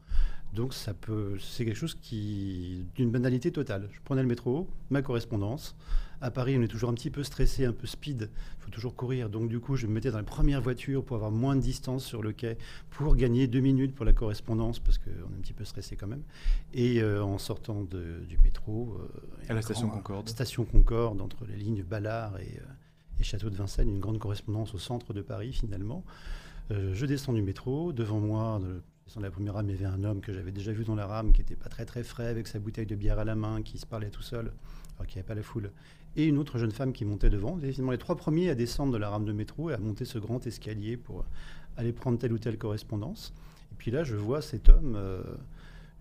Donc ça peut, c'est quelque chose qui, d'une banalité totale. Je prenais le métro, ma correspondance. À Paris, on est toujours un petit peu stressé, un peu speed. Il faut toujours courir. Donc du coup, je me mettais dans les premières voitures pour avoir moins de distance sur le quai, pour gagner deux minutes pour la correspondance, parce qu'on est un petit peu stressé quand même. Et euh, en sortant du métro, euh, à la station Concorde, station Concorde entre les lignes Ballard et euh, et Château de Vincennes, une grande correspondance au centre de Paris finalement. Je descends du métro, devant moi, de, de la première rame, il y avait un homme que j'avais déjà vu dans la rame, qui n'était pas très très frais, avec sa bouteille de bière à la main, qui se parlait tout seul, alors qu'il n'y avait pas la foule. Et une autre jeune femme qui montait devant. Finalement, les trois premiers à descendre de la rame de métro et à monter ce grand escalier pour aller prendre telle ou telle correspondance. Et puis là, je vois cet homme euh,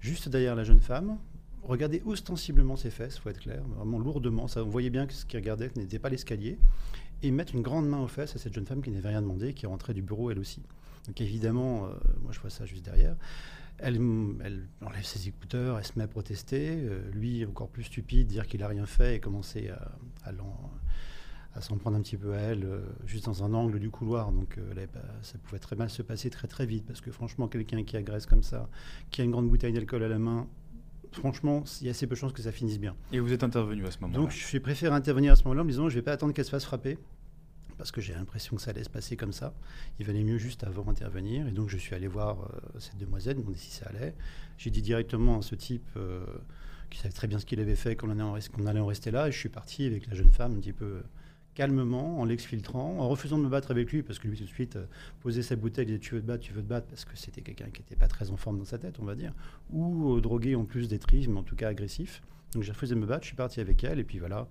juste derrière la jeune femme, regarder ostensiblement ses fesses, faut être clair, vraiment lourdement. Ça, on voyait bien que ce qu'il regardait n'était pas l'escalier et mettre une grande main aux fesses à cette jeune femme qui n'avait rien demandé, qui rentrée du bureau elle aussi. Donc évidemment, euh, moi je vois ça juste derrière. Elle, elle, enlève ses écouteurs, elle se met à protester. Euh, lui, encore plus stupide, dire qu'il n'a rien fait et commencer à, à, s'en prendre un petit peu à elle, euh, juste dans un angle du couloir. Donc ça pouvait très mal se passer très très vite, parce que franchement, quelqu'un qui agresse comme ça, qui a une grande bouteille d'alcool à la main, franchement, il y a assez peu de chances que ça finisse bien. Et vous êtes intervenu à ce moment-là Donc, je préféré intervenir à ce moment-là en me disant, je ne vais pas attendre qu'elle se fasse frapper, parce que j'ai l'impression que ça allait se passer comme ça. Il valait mieux juste avant d'intervenir. Et donc, je suis allé voir euh, cette demoiselle, demander si ça allait. J'ai dit directement à ce type, euh, qui savait très bien ce qu'il avait fait, qu'on allait en rester là, et je suis parti avec la jeune femme un petit peu calmement, en l'exfiltrant, en refusant de me battre avec lui, parce que lui tout de suite euh, posait sa bouteille, il disait tu veux te battre, tu veux te battre, parce que c'était quelqu'un qui n'était pas très en forme dans sa tête, on va dire, ou euh, drogué en plus d'être mais en tout cas agressif. Donc j'ai refusé de me battre, je suis parti avec elle, et puis voilà,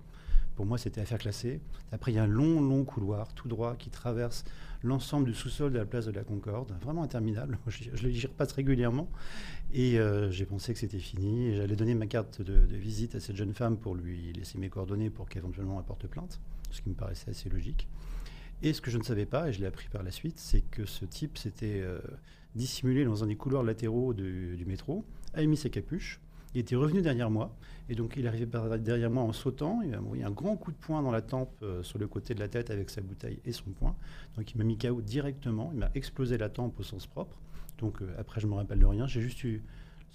pour moi c'était affaire classée. Après il y a un long, long couloir tout droit qui traverse l'ensemble du sous-sol de la place de la Concorde, vraiment interminable, [laughs] je, je, repasse régulièrement, et euh, j'ai pensé que c'était fini, j'allais donner ma carte de, visite à cette jeune femme pour lui laisser mes coordonnées pour qu'éventuellement elle porte plainte ce qui me paraissait assez logique. Et ce que je ne savais pas, et je l'ai appris par la suite, c'est que ce type s'était euh, dissimulé dans un des couloirs latéraux du, métro, a mis ses capuches, il était revenu derrière moi, et donc il arrivait derrière moi en sautant, il m'a envoyé un grand coup de poing dans la tempe euh, sur le côté de la tête avec sa bouteille et son poing. Donc il m'a mis KO directement, il m'a explosé la tempe au sens propre. Donc euh, après je me rappelle de rien, j'ai juste eu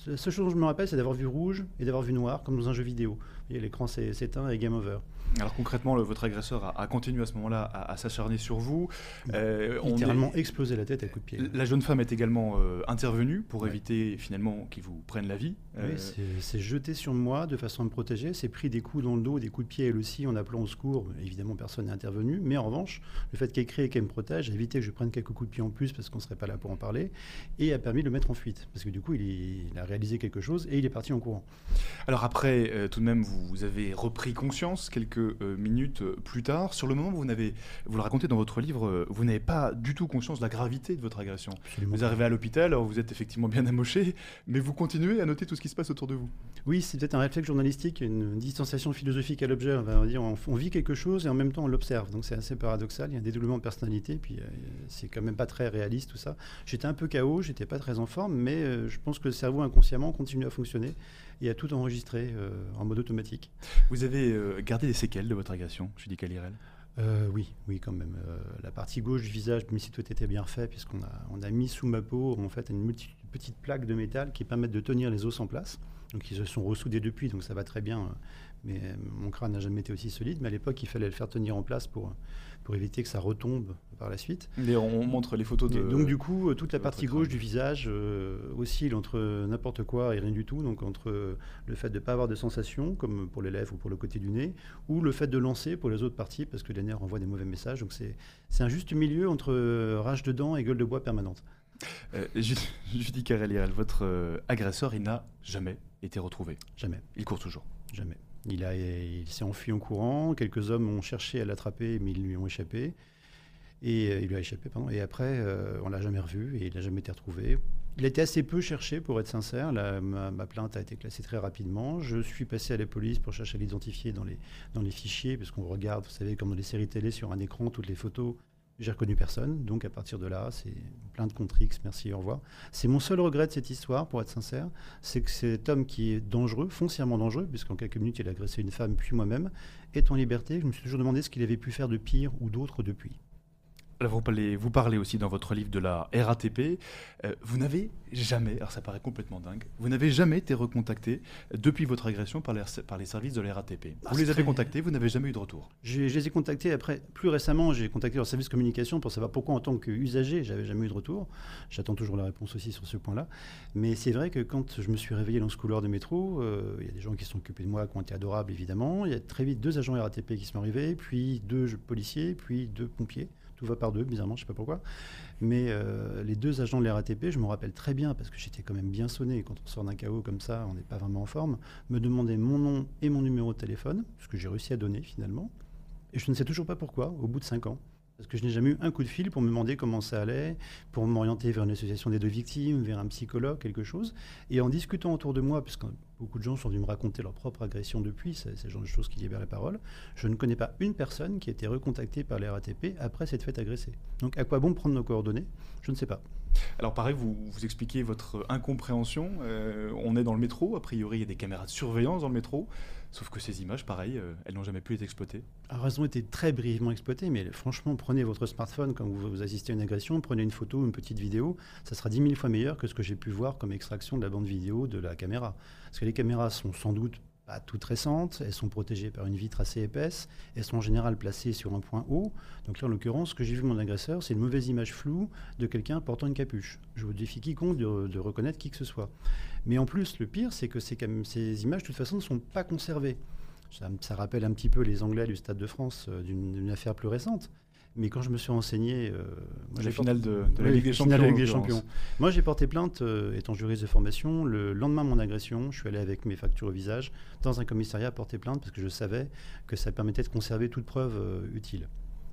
La seule chose dont je me rappelle, c'est d'avoir vu rouge et d'avoir vu noir, comme dans un jeu vidéo. L'écran s'éteint et game over. Alors concrètement, votre agresseur a, continué à ce moment-là à, s'acharner sur vous. Euh, littéralement explosé la tête à coups de pied. La jeune femme est également euh, intervenue pour éviter finalement qu'il vous prenne la vie. Oui, euh, c'est jeté sur moi de façon à me protéger. C'est pris des coups dans le dos, des coups de pied elle aussi en appelant au secours. Évidemment, personne n'est intervenu. Mais en revanche, le fait qu'elle crie et qu'elle me protège a évité que je prenne quelques coups de pied en plus parce qu'on ne serait pas là pour en parler et a permis de le mettre en fuite. Parce que du coup, il, a réalisé quelque chose et il est parti en courant. Alors après, tout de même, vous, vous avez repris conscience quelques minutes plus tard. Sur le moment, vous, n'avez, vous le racontez dans votre livre, vous n'avez pas du tout conscience de la gravité de votre agression. Vous arrivez à l'hôpital, vous êtes effectivement bien [laughs] amoché, mais vous continuez à noter tout ce qui se passe autour de vous. Oui, c'est peut-être un réflexe journalistique, une distanciation philosophique à l'objet. On va dire, on, vit quelque chose et en même temps on l'observe. Donc c'est assez paradoxal. Il y a un dédoublement de personnalité, puis euh, c'est quand même pas très réaliste tout ça. J'étais un peu KO, j'étais pas très en forme, mais euh, je pense que le cerveau inconsciemment continue à fonctionner et à tout enregistrer euh, en mode automatique. Vous avez gardé des séquelles de votre agression, je dis Calirel? Euh, oui, oui, quand même. Euh, la partie gauche du visage, même si tout était bien fait, puisqu'on a, on a mis sous ma peau en fait une petite plaque de métal qui permettent de tenir les os en place. Donc ils se sont ressoudés depuis, donc ça va très bien. Mais mon crâne n'a jamais été aussi solide. Mais à l'époque, il fallait le faire tenir en place pour, pour éviter que ça retombe par la suite. Et on montre les photos de. donc du coup, toute la partie gauche du visage euh, oscille entre n'importe quoi et rien du tout. Donc entre le fait de ne pas avoir de sensation, comme pour les lèvres ou pour le côté du nez, ou le fait de lancer pour les autres parties, parce que les nerfs envoient des mauvais messages. Donc c'est un juste milieu entre rage de dents et gueule de bois permanente. Euh, [laughs] Judy Carreliel, votre euh, agresseur, il n'a jamais été retrouvé. Jamais. Il court toujours. Jamais. Il, il s'est enfui en courant. Quelques hommes ont cherché à l'attraper, mais ils lui ont échappé. Et euh, il a échappé. Et après, euh, on l'a jamais revu et il n'a jamais été retrouvé. Il a été assez peu cherché, pour être sincère. ma, plainte a été classée très rapidement. Je suis passé à la police pour chercher à l'identifier dans les, dans les fichiers, parce qu'on regarde, vous savez, comme dans les séries télé, sur un écran, toutes les photos j'ai reconnu personne, donc à partir de là, c'est plein de contre X, merci, au revoir. C'est mon seul regret de cette histoire, pour être sincère, c'est que cet homme qui est dangereux, foncièrement dangereux, puisqu'en quelques minutes il a agressé une femme puis moi-même, est en liberté. Je me suis toujours demandé ce qu'il avait pu faire de pire ou d'autre depuis vous parlez, vous parlez aussi dans votre livre de la RATP. Euh, vous n'avez jamais, alors ça paraît complètement dingue, vous n'avez jamais été recontacté depuis votre agression par les, par les services de la RATP. Ah, vous les avez contactés, vous n'avez jamais eu de retour. Je, les ai contactés après, plus récemment, j'ai contacté leur service communication pour savoir pourquoi en tant qu'usager, j'avais jamais eu de retour. J'attends toujours la réponse aussi sur ce point-là. Mais c'est vrai que quand je me suis réveillé dans ce couloir de métro, euh, il y a des gens qui sont occupés de moi, qui ont été adorables évidemment. Il y a très vite deux agents RATP qui sont arrivés, puis deux policiers, puis deux pompiers. Tout va par deux, bizarrement, je ne sais pas pourquoi. Mais euh, les deux agents de la RATP, je me rappelle très bien, parce que j'étais quand même bien sonné. Quand on sort d'un chaos comme ça, on n'est pas vraiment en forme. Me demandaient mon nom et mon numéro de téléphone, ce que j'ai réussi à donner finalement. Et je ne sais toujours pas pourquoi, au bout de cinq ans. Parce que je n'ai jamais eu un coup de fil pour me demander comment ça allait, pour m'orienter vers une association des deux victimes, vers un psychologue, quelque chose. Et en discutant autour de moi, puisque beaucoup de gens sont venus me raconter leur propre agression depuis, c'est ce genre de choses qui libèrent la parole, je ne connais pas une personne qui a été recontactée par les RATP après s'être fait agresser. Donc à quoi bon prendre nos coordonnées? Je ne sais pas. Alors pareil, vous, vous expliquez votre incompréhension. Euh, on est dans le métro, a priori il y a des caméras de surveillance dans le métro. Sauf que ces images, pareil, euh, elles n'ont jamais pu être exploitées. Alors, elles ont été très brièvement exploitées, mais franchement, prenez votre smartphone quand vous, assistez à une agression, prenez une photo, une petite vidéo, ça sera 10 000 fois meilleur que ce que j'ai pu voir comme extraction de la bande vidéo de la caméra. Parce que les caméras sont sans doute pas toutes récentes, elles sont protégées par une vitre assez épaisse, elles sont en général placées sur un point haut. Donc là, en l'occurrence, ce que j'ai vu mon agresseur, c'est une mauvaise image floue de quelqu'un portant une capuche. Je vous défie quiconque de, reconnaître qui que ce soit. Mais en plus, le pire, c'est que ces, images, de toute façon, ne sont pas conservées. Ça, rappelle un petit peu les Anglais du Stade de France euh, d'une affaire plus récente. Mais quand je me suis renseigné. Euh, la finale de, la Ligue des Champions. Moi, j'ai porté plainte, euh, étant juriste de formation. Le lendemain de mon agression, je suis allé avec mes factures au visage dans un commissariat porter plainte parce que je savais que ça permettait de conserver toute preuve euh, utile.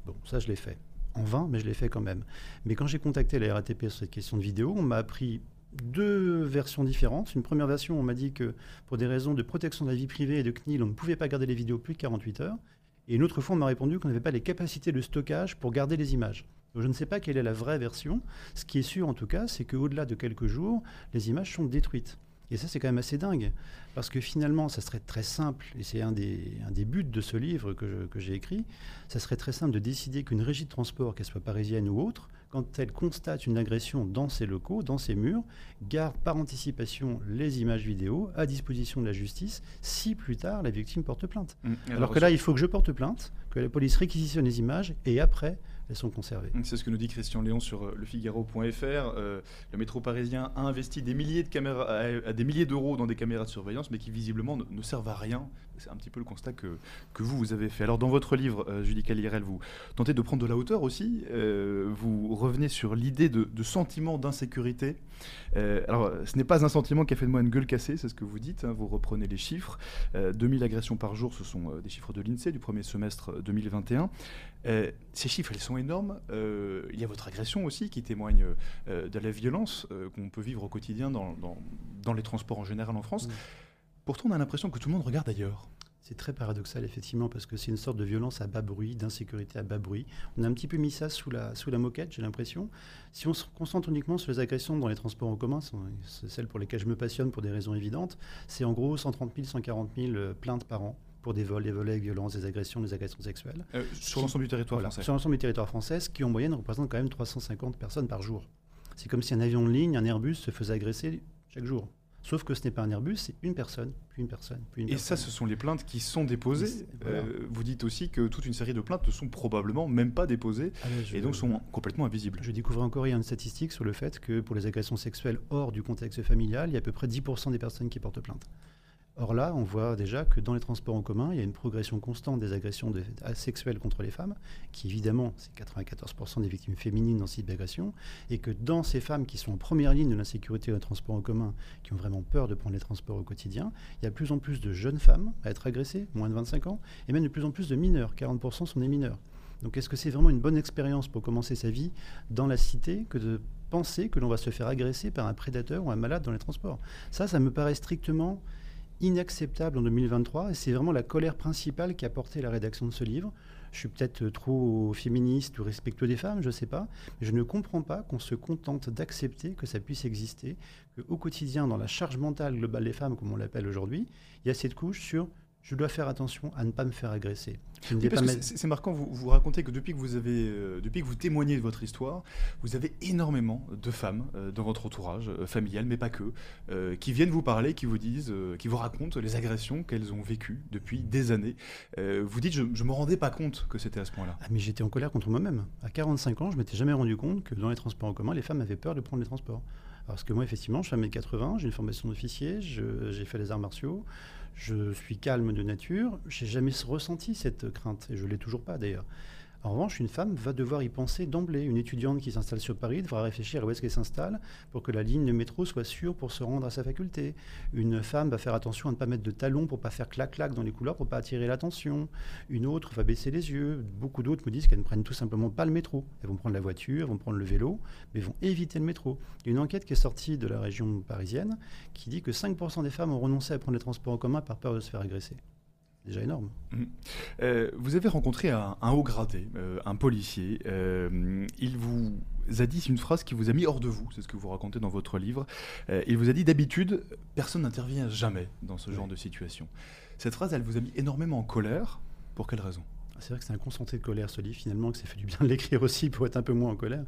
Bon, ça, je l'ai fait. En vain, mais je l'ai fait quand même. Mais quand j'ai contacté la RATP sur cette question de vidéo, on m'a appris deux versions différentes. Une première version, on m'a dit que pour des raisons de protection de la vie privée et de CNIL, on ne pouvait pas garder les vidéos plus de 48 heures. Et une autre fois, on m'a répondu qu'on n'avait pas les capacités de stockage pour garder les images. je ne sais pas quelle est la vraie version. Ce qui est sûr, en tout cas, c'est qu'au-delà de quelques jours, les images sont détruites. Et ça, c'est quand même assez dingue. Parce que finalement, ça serait très simple, et c'est un des, buts de ce livre que j'ai écrit, ça serait très simple de décider qu'une régie de transport, qu'elle soit parisienne ou autre, quand elle constate une agression dans ses locaux, dans ses murs, garde par anticipation les images vidéo à disposition de la justice si plus tard la victime porte plainte. Mmh. Alors, que là, il faut que je porte plainte, que la police réquisitionne les images et après elles sont conservées. C'est ce que nous dit Christian Léon sur euh, lefigaro.fr. Euh, le métro parisien a investi des milliers de caméras, à, des milliers d'euros dans des caméras de surveillance, mais qui visiblement ne, servent à rien. C'est un petit peu le constat que, que vous, vous avez fait. Alors, dans votre livre, euh, Julie Calirel, vous tentez de prendre de la hauteur aussi. Euh, vous revenez sur l'idée de, sentiment d'insécurité. alors, ce n'est pas un sentiment qui a fait de moi une gueule cassée, c'est ce que vous dites. Hein. vous reprenez les chiffres. 2000 agressions par jour, ce sont des chiffres de l'INSEE du premier semestre 2021. ces chiffres, ils sont énorme. Euh, il y a votre agression aussi qui témoigne euh, de la violence euh, qu'on peut vivre au quotidien dans, dans, les transports en général en France. Pourtant, on a l'impression que tout le monde regarde ailleurs. C'est très paradoxal, effectivement, parce que c'est une sorte de violence à bas bruit, d'insécurité à bas bruit. On a un petit peu mis ça sous la, sous la moquette, j'ai l'impression. Si on se concentre uniquement sur les agressions dans les transports en commun, c'est celles pour lesquelles je me passionne pour des raisons évidentes, c'est en gros 130 000, 140 000 plaintes par an pour des vols, des volets avec violence, des agressions, des agressions sexuelles. Euh, sur l'ensemble du territoire français Sur l'ensemble du territoire français, ce qui en moyenne représente quand même 350 personnes par jour. C'est comme si un avion de ligne, un Airbus, se faisait agresser chaque jour. Sauf que ce n'est pas un Airbus, c'est une personne, puis une personne, puis une Et ça, ce sont les plaintes qui sont déposées. Euh, vous dites aussi que toute une série de plaintes ne sont probablement même pas déposées ah et donc sont complètement invisibles. Je découvrais encore hier une statistique sur le fait que pour les agressions sexuelles hors du contexte familial, il y a à peu près 10% des personnes qui portent plainte. Or là, on voit déjà que dans les transports en commun, il y a une progression constante des agressions sexuelles contre les femmes, qui évidemment, c'est 94% des victimes féminines dans d'agression, et que dans ces femmes qui sont en première ligne de l'insécurité dans les transports en commun, qui ont vraiment peur de prendre les transports au quotidien, il y a de plus en plus de jeunes femmes à être agressées, moins de 25 ans, et même de plus en plus de mineurs, 40% sont des mineurs. Donc est-ce que c'est vraiment une bonne expérience pour commencer sa vie dans la cité que de penser que l'on va se faire agresser par un prédateur ou un malade dans les transports? Ça, ça me paraît strictement inacceptable en 2023 et c'est vraiment la colère principale qui a porté la rédaction de ce livre. Je suis peut-être trop féministe ou respectueux des femmes, je ne sais pas, mais je ne comprends pas qu'on se contente d'accepter que ça puisse exister, qu'au quotidien, dans la charge mentale globale des femmes, comme on l'appelle aujourd'hui, il y a cette couche sur je dois faire attention à ne pas me faire agresser. c'est marquant, vous, vous racontez que depuis que vous avez, euh, depuis que vous témoignez de votre histoire, vous avez énormément de femmes euh, dans votre entourage euh, familial, mais pas que, qui viennent vous parler, qui vous disent, qui vous racontent les agressions qu'elles ont vécues depuis des années. vous dites, je, ne me rendais pas compte que c'était à ce point-là. Ah, mais j'étais en colère contre moi-même. À 45 ans, je m'étais jamais rendu compte que dans les transports en commun, les femmes avaient peur de prendre les transports. Parce que moi, effectivement, je suis à 1m80, j'ai une formation d'officier, j'ai fait les arts martiaux, je suis calme de nature, j'ai jamais ressenti cette crainte, et je l'ai toujours pas d'ailleurs. En revanche, une femme va devoir y penser d'emblée. Une étudiante qui s'installe sur Paris devra réfléchir à où est-ce qu'elle s'installe pour que la ligne de métro soit sûre pour se rendre à sa faculté. Une femme va faire attention à ne pas mettre de talons pour pas faire clac-clac dans les couloirs pour pas attirer l'attention. Une autre va baisser les yeux. Beaucoup d'autres me disent qu'elles ne prennent tout simplement pas le métro. Elles vont prendre la voiture, vont prendre le vélo, mais vont éviter le métro. Une enquête qui est sortie de la région parisienne qui dit que 5% des femmes ont renoncé à prendre les transports en commun par peur de se faire agresser déjà énorme. Mhm. Euh, vous avez rencontré un, haut gradé, euh, un policier. Euh, il vous a dit une phrase qui vous a mis hors de vous, c'est ce que vous racontez dans votre livre. il vous a dit d'habitude, personne n'intervient jamais dans ce genre de situation. Cette phrase, elle vous a mis énormément en colère. Pour quelle raison? C'est vrai que c'est un concentré de colère ce livre, finalement, que ça fait du bien de l'écrire aussi pour être un peu moins en colère.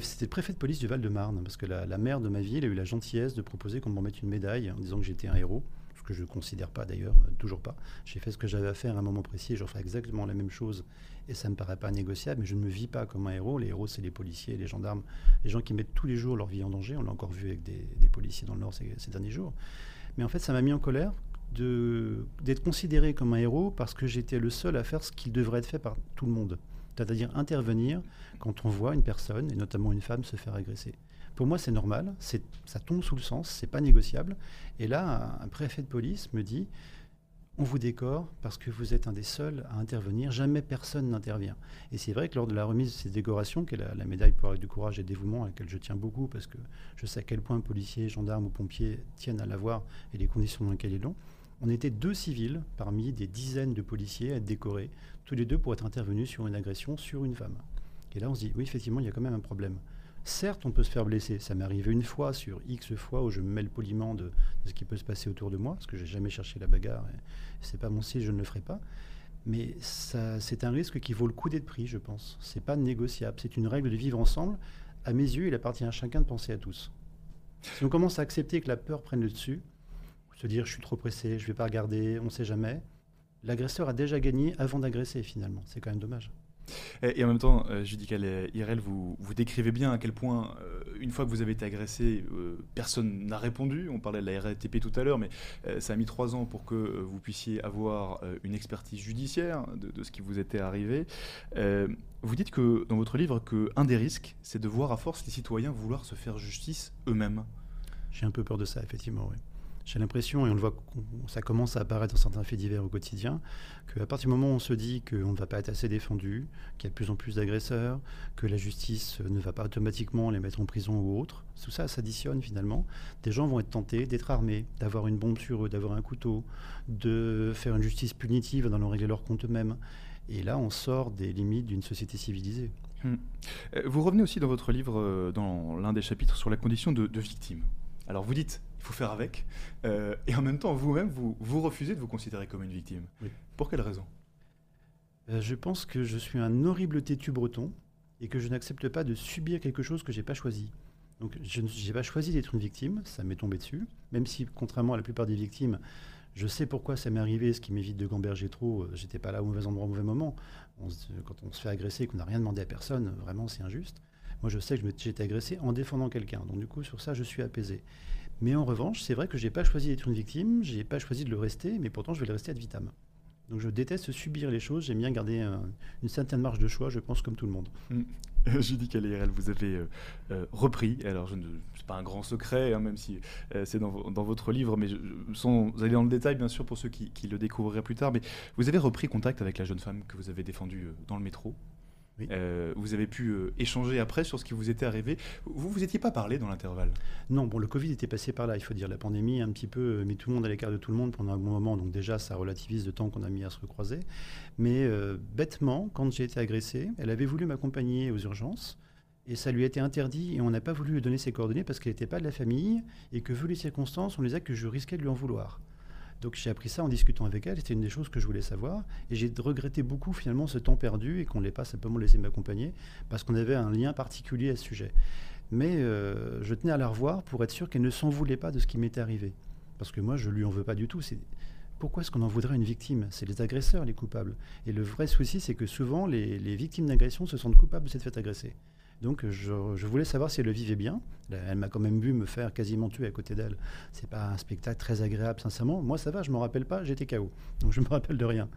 C'était le préfet de police du Val-de-Marne, parce que la, la, maire de ma ville a eu la gentillesse de proposer qu'on m'en mette une médaille en disant que j'étais un héros que je ne considère pas d'ailleurs, euh, toujours pas. J'ai fait ce que j'avais à faire à un moment précis, je ferai exactement la même chose et ça ne me paraît pas négociable, mais je ne me vis pas comme un héros. Les héros, c'est les policiers, les gendarmes, les gens qui mettent tous les jours leur vie en danger. On l'a encore vu avec des, policiers dans le Nord ces, ces, derniers jours. Mais en fait, ça m'a mis en colère d'être considéré comme un héros parce que j'étais le seul à faire ce qui devrait être fait par tout le monde. C'est-à-dire intervenir quand on voit une personne, et notamment une femme, se faire agresser. Pour moi, c'est normal, ça tombe sous le sens, c'est pas négociable. Et là, un, préfet de police me dit on vous décore parce que vous êtes un des seuls à intervenir. Jamais personne n'intervient. Et c'est vrai que lors de la remise de ces décorations, qui est la, médaille pour du courage et dévouement, à laquelle je tiens beaucoup, parce que je sais à quel point policiers, gendarmes ou pompiers tiennent à l'avoir et les conditions dans lesquelles ils l'ont, on était deux civils parmi des dizaines de policiers à être décorés, tous les deux pour être intervenus sur une agression sur une femme. Et là, on se dit, oui, effectivement, il y a quand même un problème Certes, on peut se faire blesser. Ça m'est arrivé une fois sur X fois où je me mêle poliment de, ce qui peut se passer autour de moi, parce que j'ai jamais cherché la bagarre. C'est pas mon style, je ne le ferai pas. Mais c'est un risque qui vaut le coup d'être pris, je pense. C'est pas négociable. C'est une règle de vivre ensemble. À mes yeux, il appartient à chacun de penser à tous. Si on commence à accepter que la peur prenne le dessus, se dire je suis trop pressé, je vais pas regarder, on ne sait jamais, l'agresseur a déjà gagné avant d'agresser finalement. C'est quand même dommage. Et, en même temps, euh, et Irel, vous, vous décrivez bien à quel point, euh, une fois que vous avez été agressé, euh, personne n'a répondu. On parlait de la RATP tout à l'heure, mais euh, ça a mis trois ans pour que vous puissiez avoir une expertise judiciaire de, ce qui vous était arrivé. vous dites que dans votre livre qu'un des risques, c'est de voir à force les citoyens vouloir se faire justice eux-mêmes. J'ai un peu peur de ça, effectivement, oui. J'ai l'impression, et on le voit, ça commence à apparaître dans certains faits divers au quotidien, qu'à partir du moment où on se dit qu'on ne va pas être assez défendu, qu'il y a de plus en plus d'agresseurs, que la justice ne va pas automatiquement les mettre en prison ou autre, tout ça s'additionne finalement. Des gens vont être tentés d'être armés, d'avoir une bombe sur eux, d'avoir un couteau, de faire une justice punitive dans régler leur compte eux-mêmes. Et là, on sort des limites d'une société civilisée. Hmm. Euh, vous revenez aussi dans votre livre, euh, dans l'un des chapitres, sur la condition de victime. Alors vous dites, il faut faire avec, euh, et en même temps, vous-même, vous, vous refusez de vous considérer comme une victime. Pour quelle raison? Euh, Je pense que je suis un horrible têtu breton, et que je n'accepte pas de subir quelque chose que j'ai pas choisi. Donc je n'ai pas choisi d'être une victime, ça m'est tombé dessus, même si contrairement à la plupart des victimes, je sais pourquoi ça m'est arrivé, ce qui m'évite de gamberger trop, euh, j'étais pas là au mauvais endroit au mauvais moment. quand on se fait agresser et qu'on n'a rien demandé à personne, vraiment c'est injuste. Moi, je sais que j'ai été agressé en défendant quelqu'un. Donc, du coup, sur ça, je suis apaisé. Mais en revanche, c'est vrai que je n'ai pas choisi d'être une victime, je n'ai pas choisi de le rester, mais pourtant, je vais le rester ad vitam. Donc, je déteste subir les choses. J'aime bien garder une certaine marge de choix, je pense, comme tout le monde. Mmh. Judy Calérel, vous avez euh, euh, repris, alors ce n'est pas un grand secret, hein, même si euh, c'est dans, votre livre, mais sans aller dans le détail, bien sûr, pour ceux qui, qui, le découvriraient plus tard, mais vous avez repris contact avec la jeune femme que vous avez défendue dans le métro? Euh, vous avez pu euh, échanger après sur ce qui vous était arrivé. Vous vous étiez pas parlé dans l'intervalle? Non, bon, le Covid était passé par là, il faut dire. La pandémie, un petit peu, euh, mis tout le monde à l'écart de tout le monde pendant un bon moment. Donc déjà, ça relativise le temps qu'on a mis à se recroiser. Mais bêtement, quand j'ai été agressé, elle avait voulu m'accompagner aux urgences. Et ça lui a été interdit et on n'a pas voulu lui donner ses coordonnées parce qu'elle n'était pas de la famille et que vu les circonstances, on les a que je risquais de lui en vouloir. Donc j'ai appris ça en discutant avec elle, c'était une des choses que je voulais savoir. Et j'ai regretté beaucoup finalement ce temps perdu et qu'on ne l'ait pas simplement laissé m'accompagner parce qu'on avait un lien particulier à ce sujet. Mais euh, je tenais à la revoir pour être sûr qu'elle ne s'en voulait pas de ce qui m'était arrivé. Parce que moi, je lui en veux pas du tout. Pourquoi est-ce qu'on en voudrait une victime? C'est les agresseurs les coupables. Et le vrai souci, c'est que souvent, les, les victimes d'agression se sentent coupables de s'être fait agresser. Donc je, voulais savoir si elle le vivait bien. Elle m'a quand même vu me faire quasiment tuer à côté d'elle. C'est pas un spectacle très agréable, sincèrement. Moi, ça va, je me rappelle pas, j'étais KO. Donc je me rappelle de rien.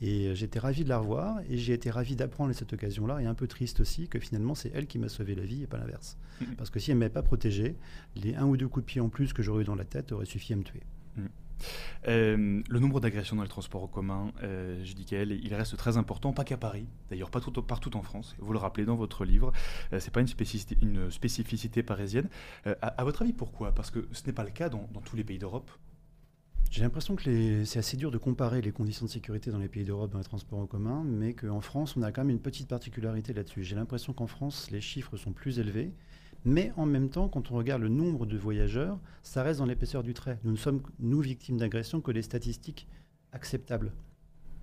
Et j'étais ravi de la revoir et j'ai été ravi d'apprendre cette occasion-là. Et un peu triste aussi que finalement, c'est elle qui m'a sauvé la vie et pas l'inverse. [laughs] Parce que si elle m'avait pas protégé, les un ou deux coups de pied en plus que j'aurais eu dans la tête auraient suffi à me tuer. Mm. Euh, le nombre d'agressions dans les transports en commun, euh, je dis qu'elle, il reste très important, pas qu'à Paris, d'ailleurs pas tout, partout en France. Vous le rappelez dans votre livre, euh, c'est pas une spécificité, parisienne. À, votre avis, pourquoi? Parce que ce n'est pas le cas dans, tous les pays d'Europe? J'ai l'impression que c'est assez dur de comparer les conditions de sécurité dans les pays d'Europe dans les transports en commun, mais qu'en France, on a quand même une petite particularité là-dessus. J'ai l'impression qu'en France, les chiffres sont plus élevés. Mais en même temps, quand on regarde le nombre de voyageurs, ça reste dans l'épaisseur du trait. Nous ne sommes, nous, victimes d'agression, que des statistiques acceptables.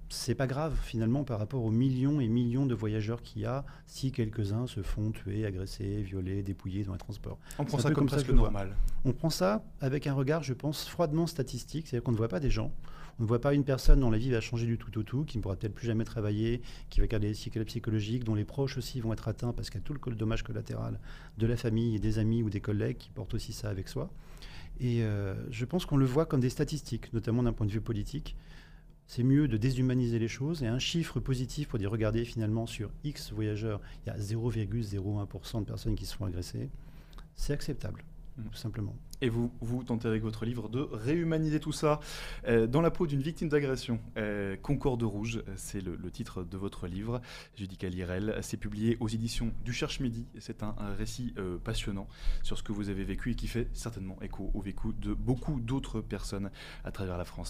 C'est pas grave finalement par rapport aux millions et millions de voyageurs qu'il y a si quelques-uns se font tuer, agresser, violer, dépouiller dans les transports. On prend ça comme, ça presque normal. On prend ça avec un regard, je pense, froidement statistique, c'est-à-dire qu'on ne voit pas des gens, on ne voit pas une personne dont la vie va changer du tout au tout, qui ne pourra peut-être plus jamais travailler, qui va garder des cycles psychologiques, dont les proches aussi vont être atteints parce qu'il y a tout le dommage collatéral de la famille et des amis ou des collègues qui portent aussi ça avec soi. Et euh, je pense qu'on le voit comme des statistiques, notamment d'un point de vue politique. C'est mieux de déshumaniser les choses. Et un chiffre positif pour dire, regardez, finalement, sur X voyageurs, il y a 0,01% de personnes qui se font agresser. C'est acceptable, mm. tout simplement. Et vous, vous tentez avec votre livre de réhumaniser tout ça euh, dans la peau d'une victime d'agression. Euh, Concorde Rouge, c'est le, titre de votre livre, Judica Lirel. C'est publié aux éditions du Cherche Midi. C'est un, récit euh, passionnant sur ce que vous avez vécu et qui fait certainement écho au vécu de beaucoup d'autres personnes à travers la France.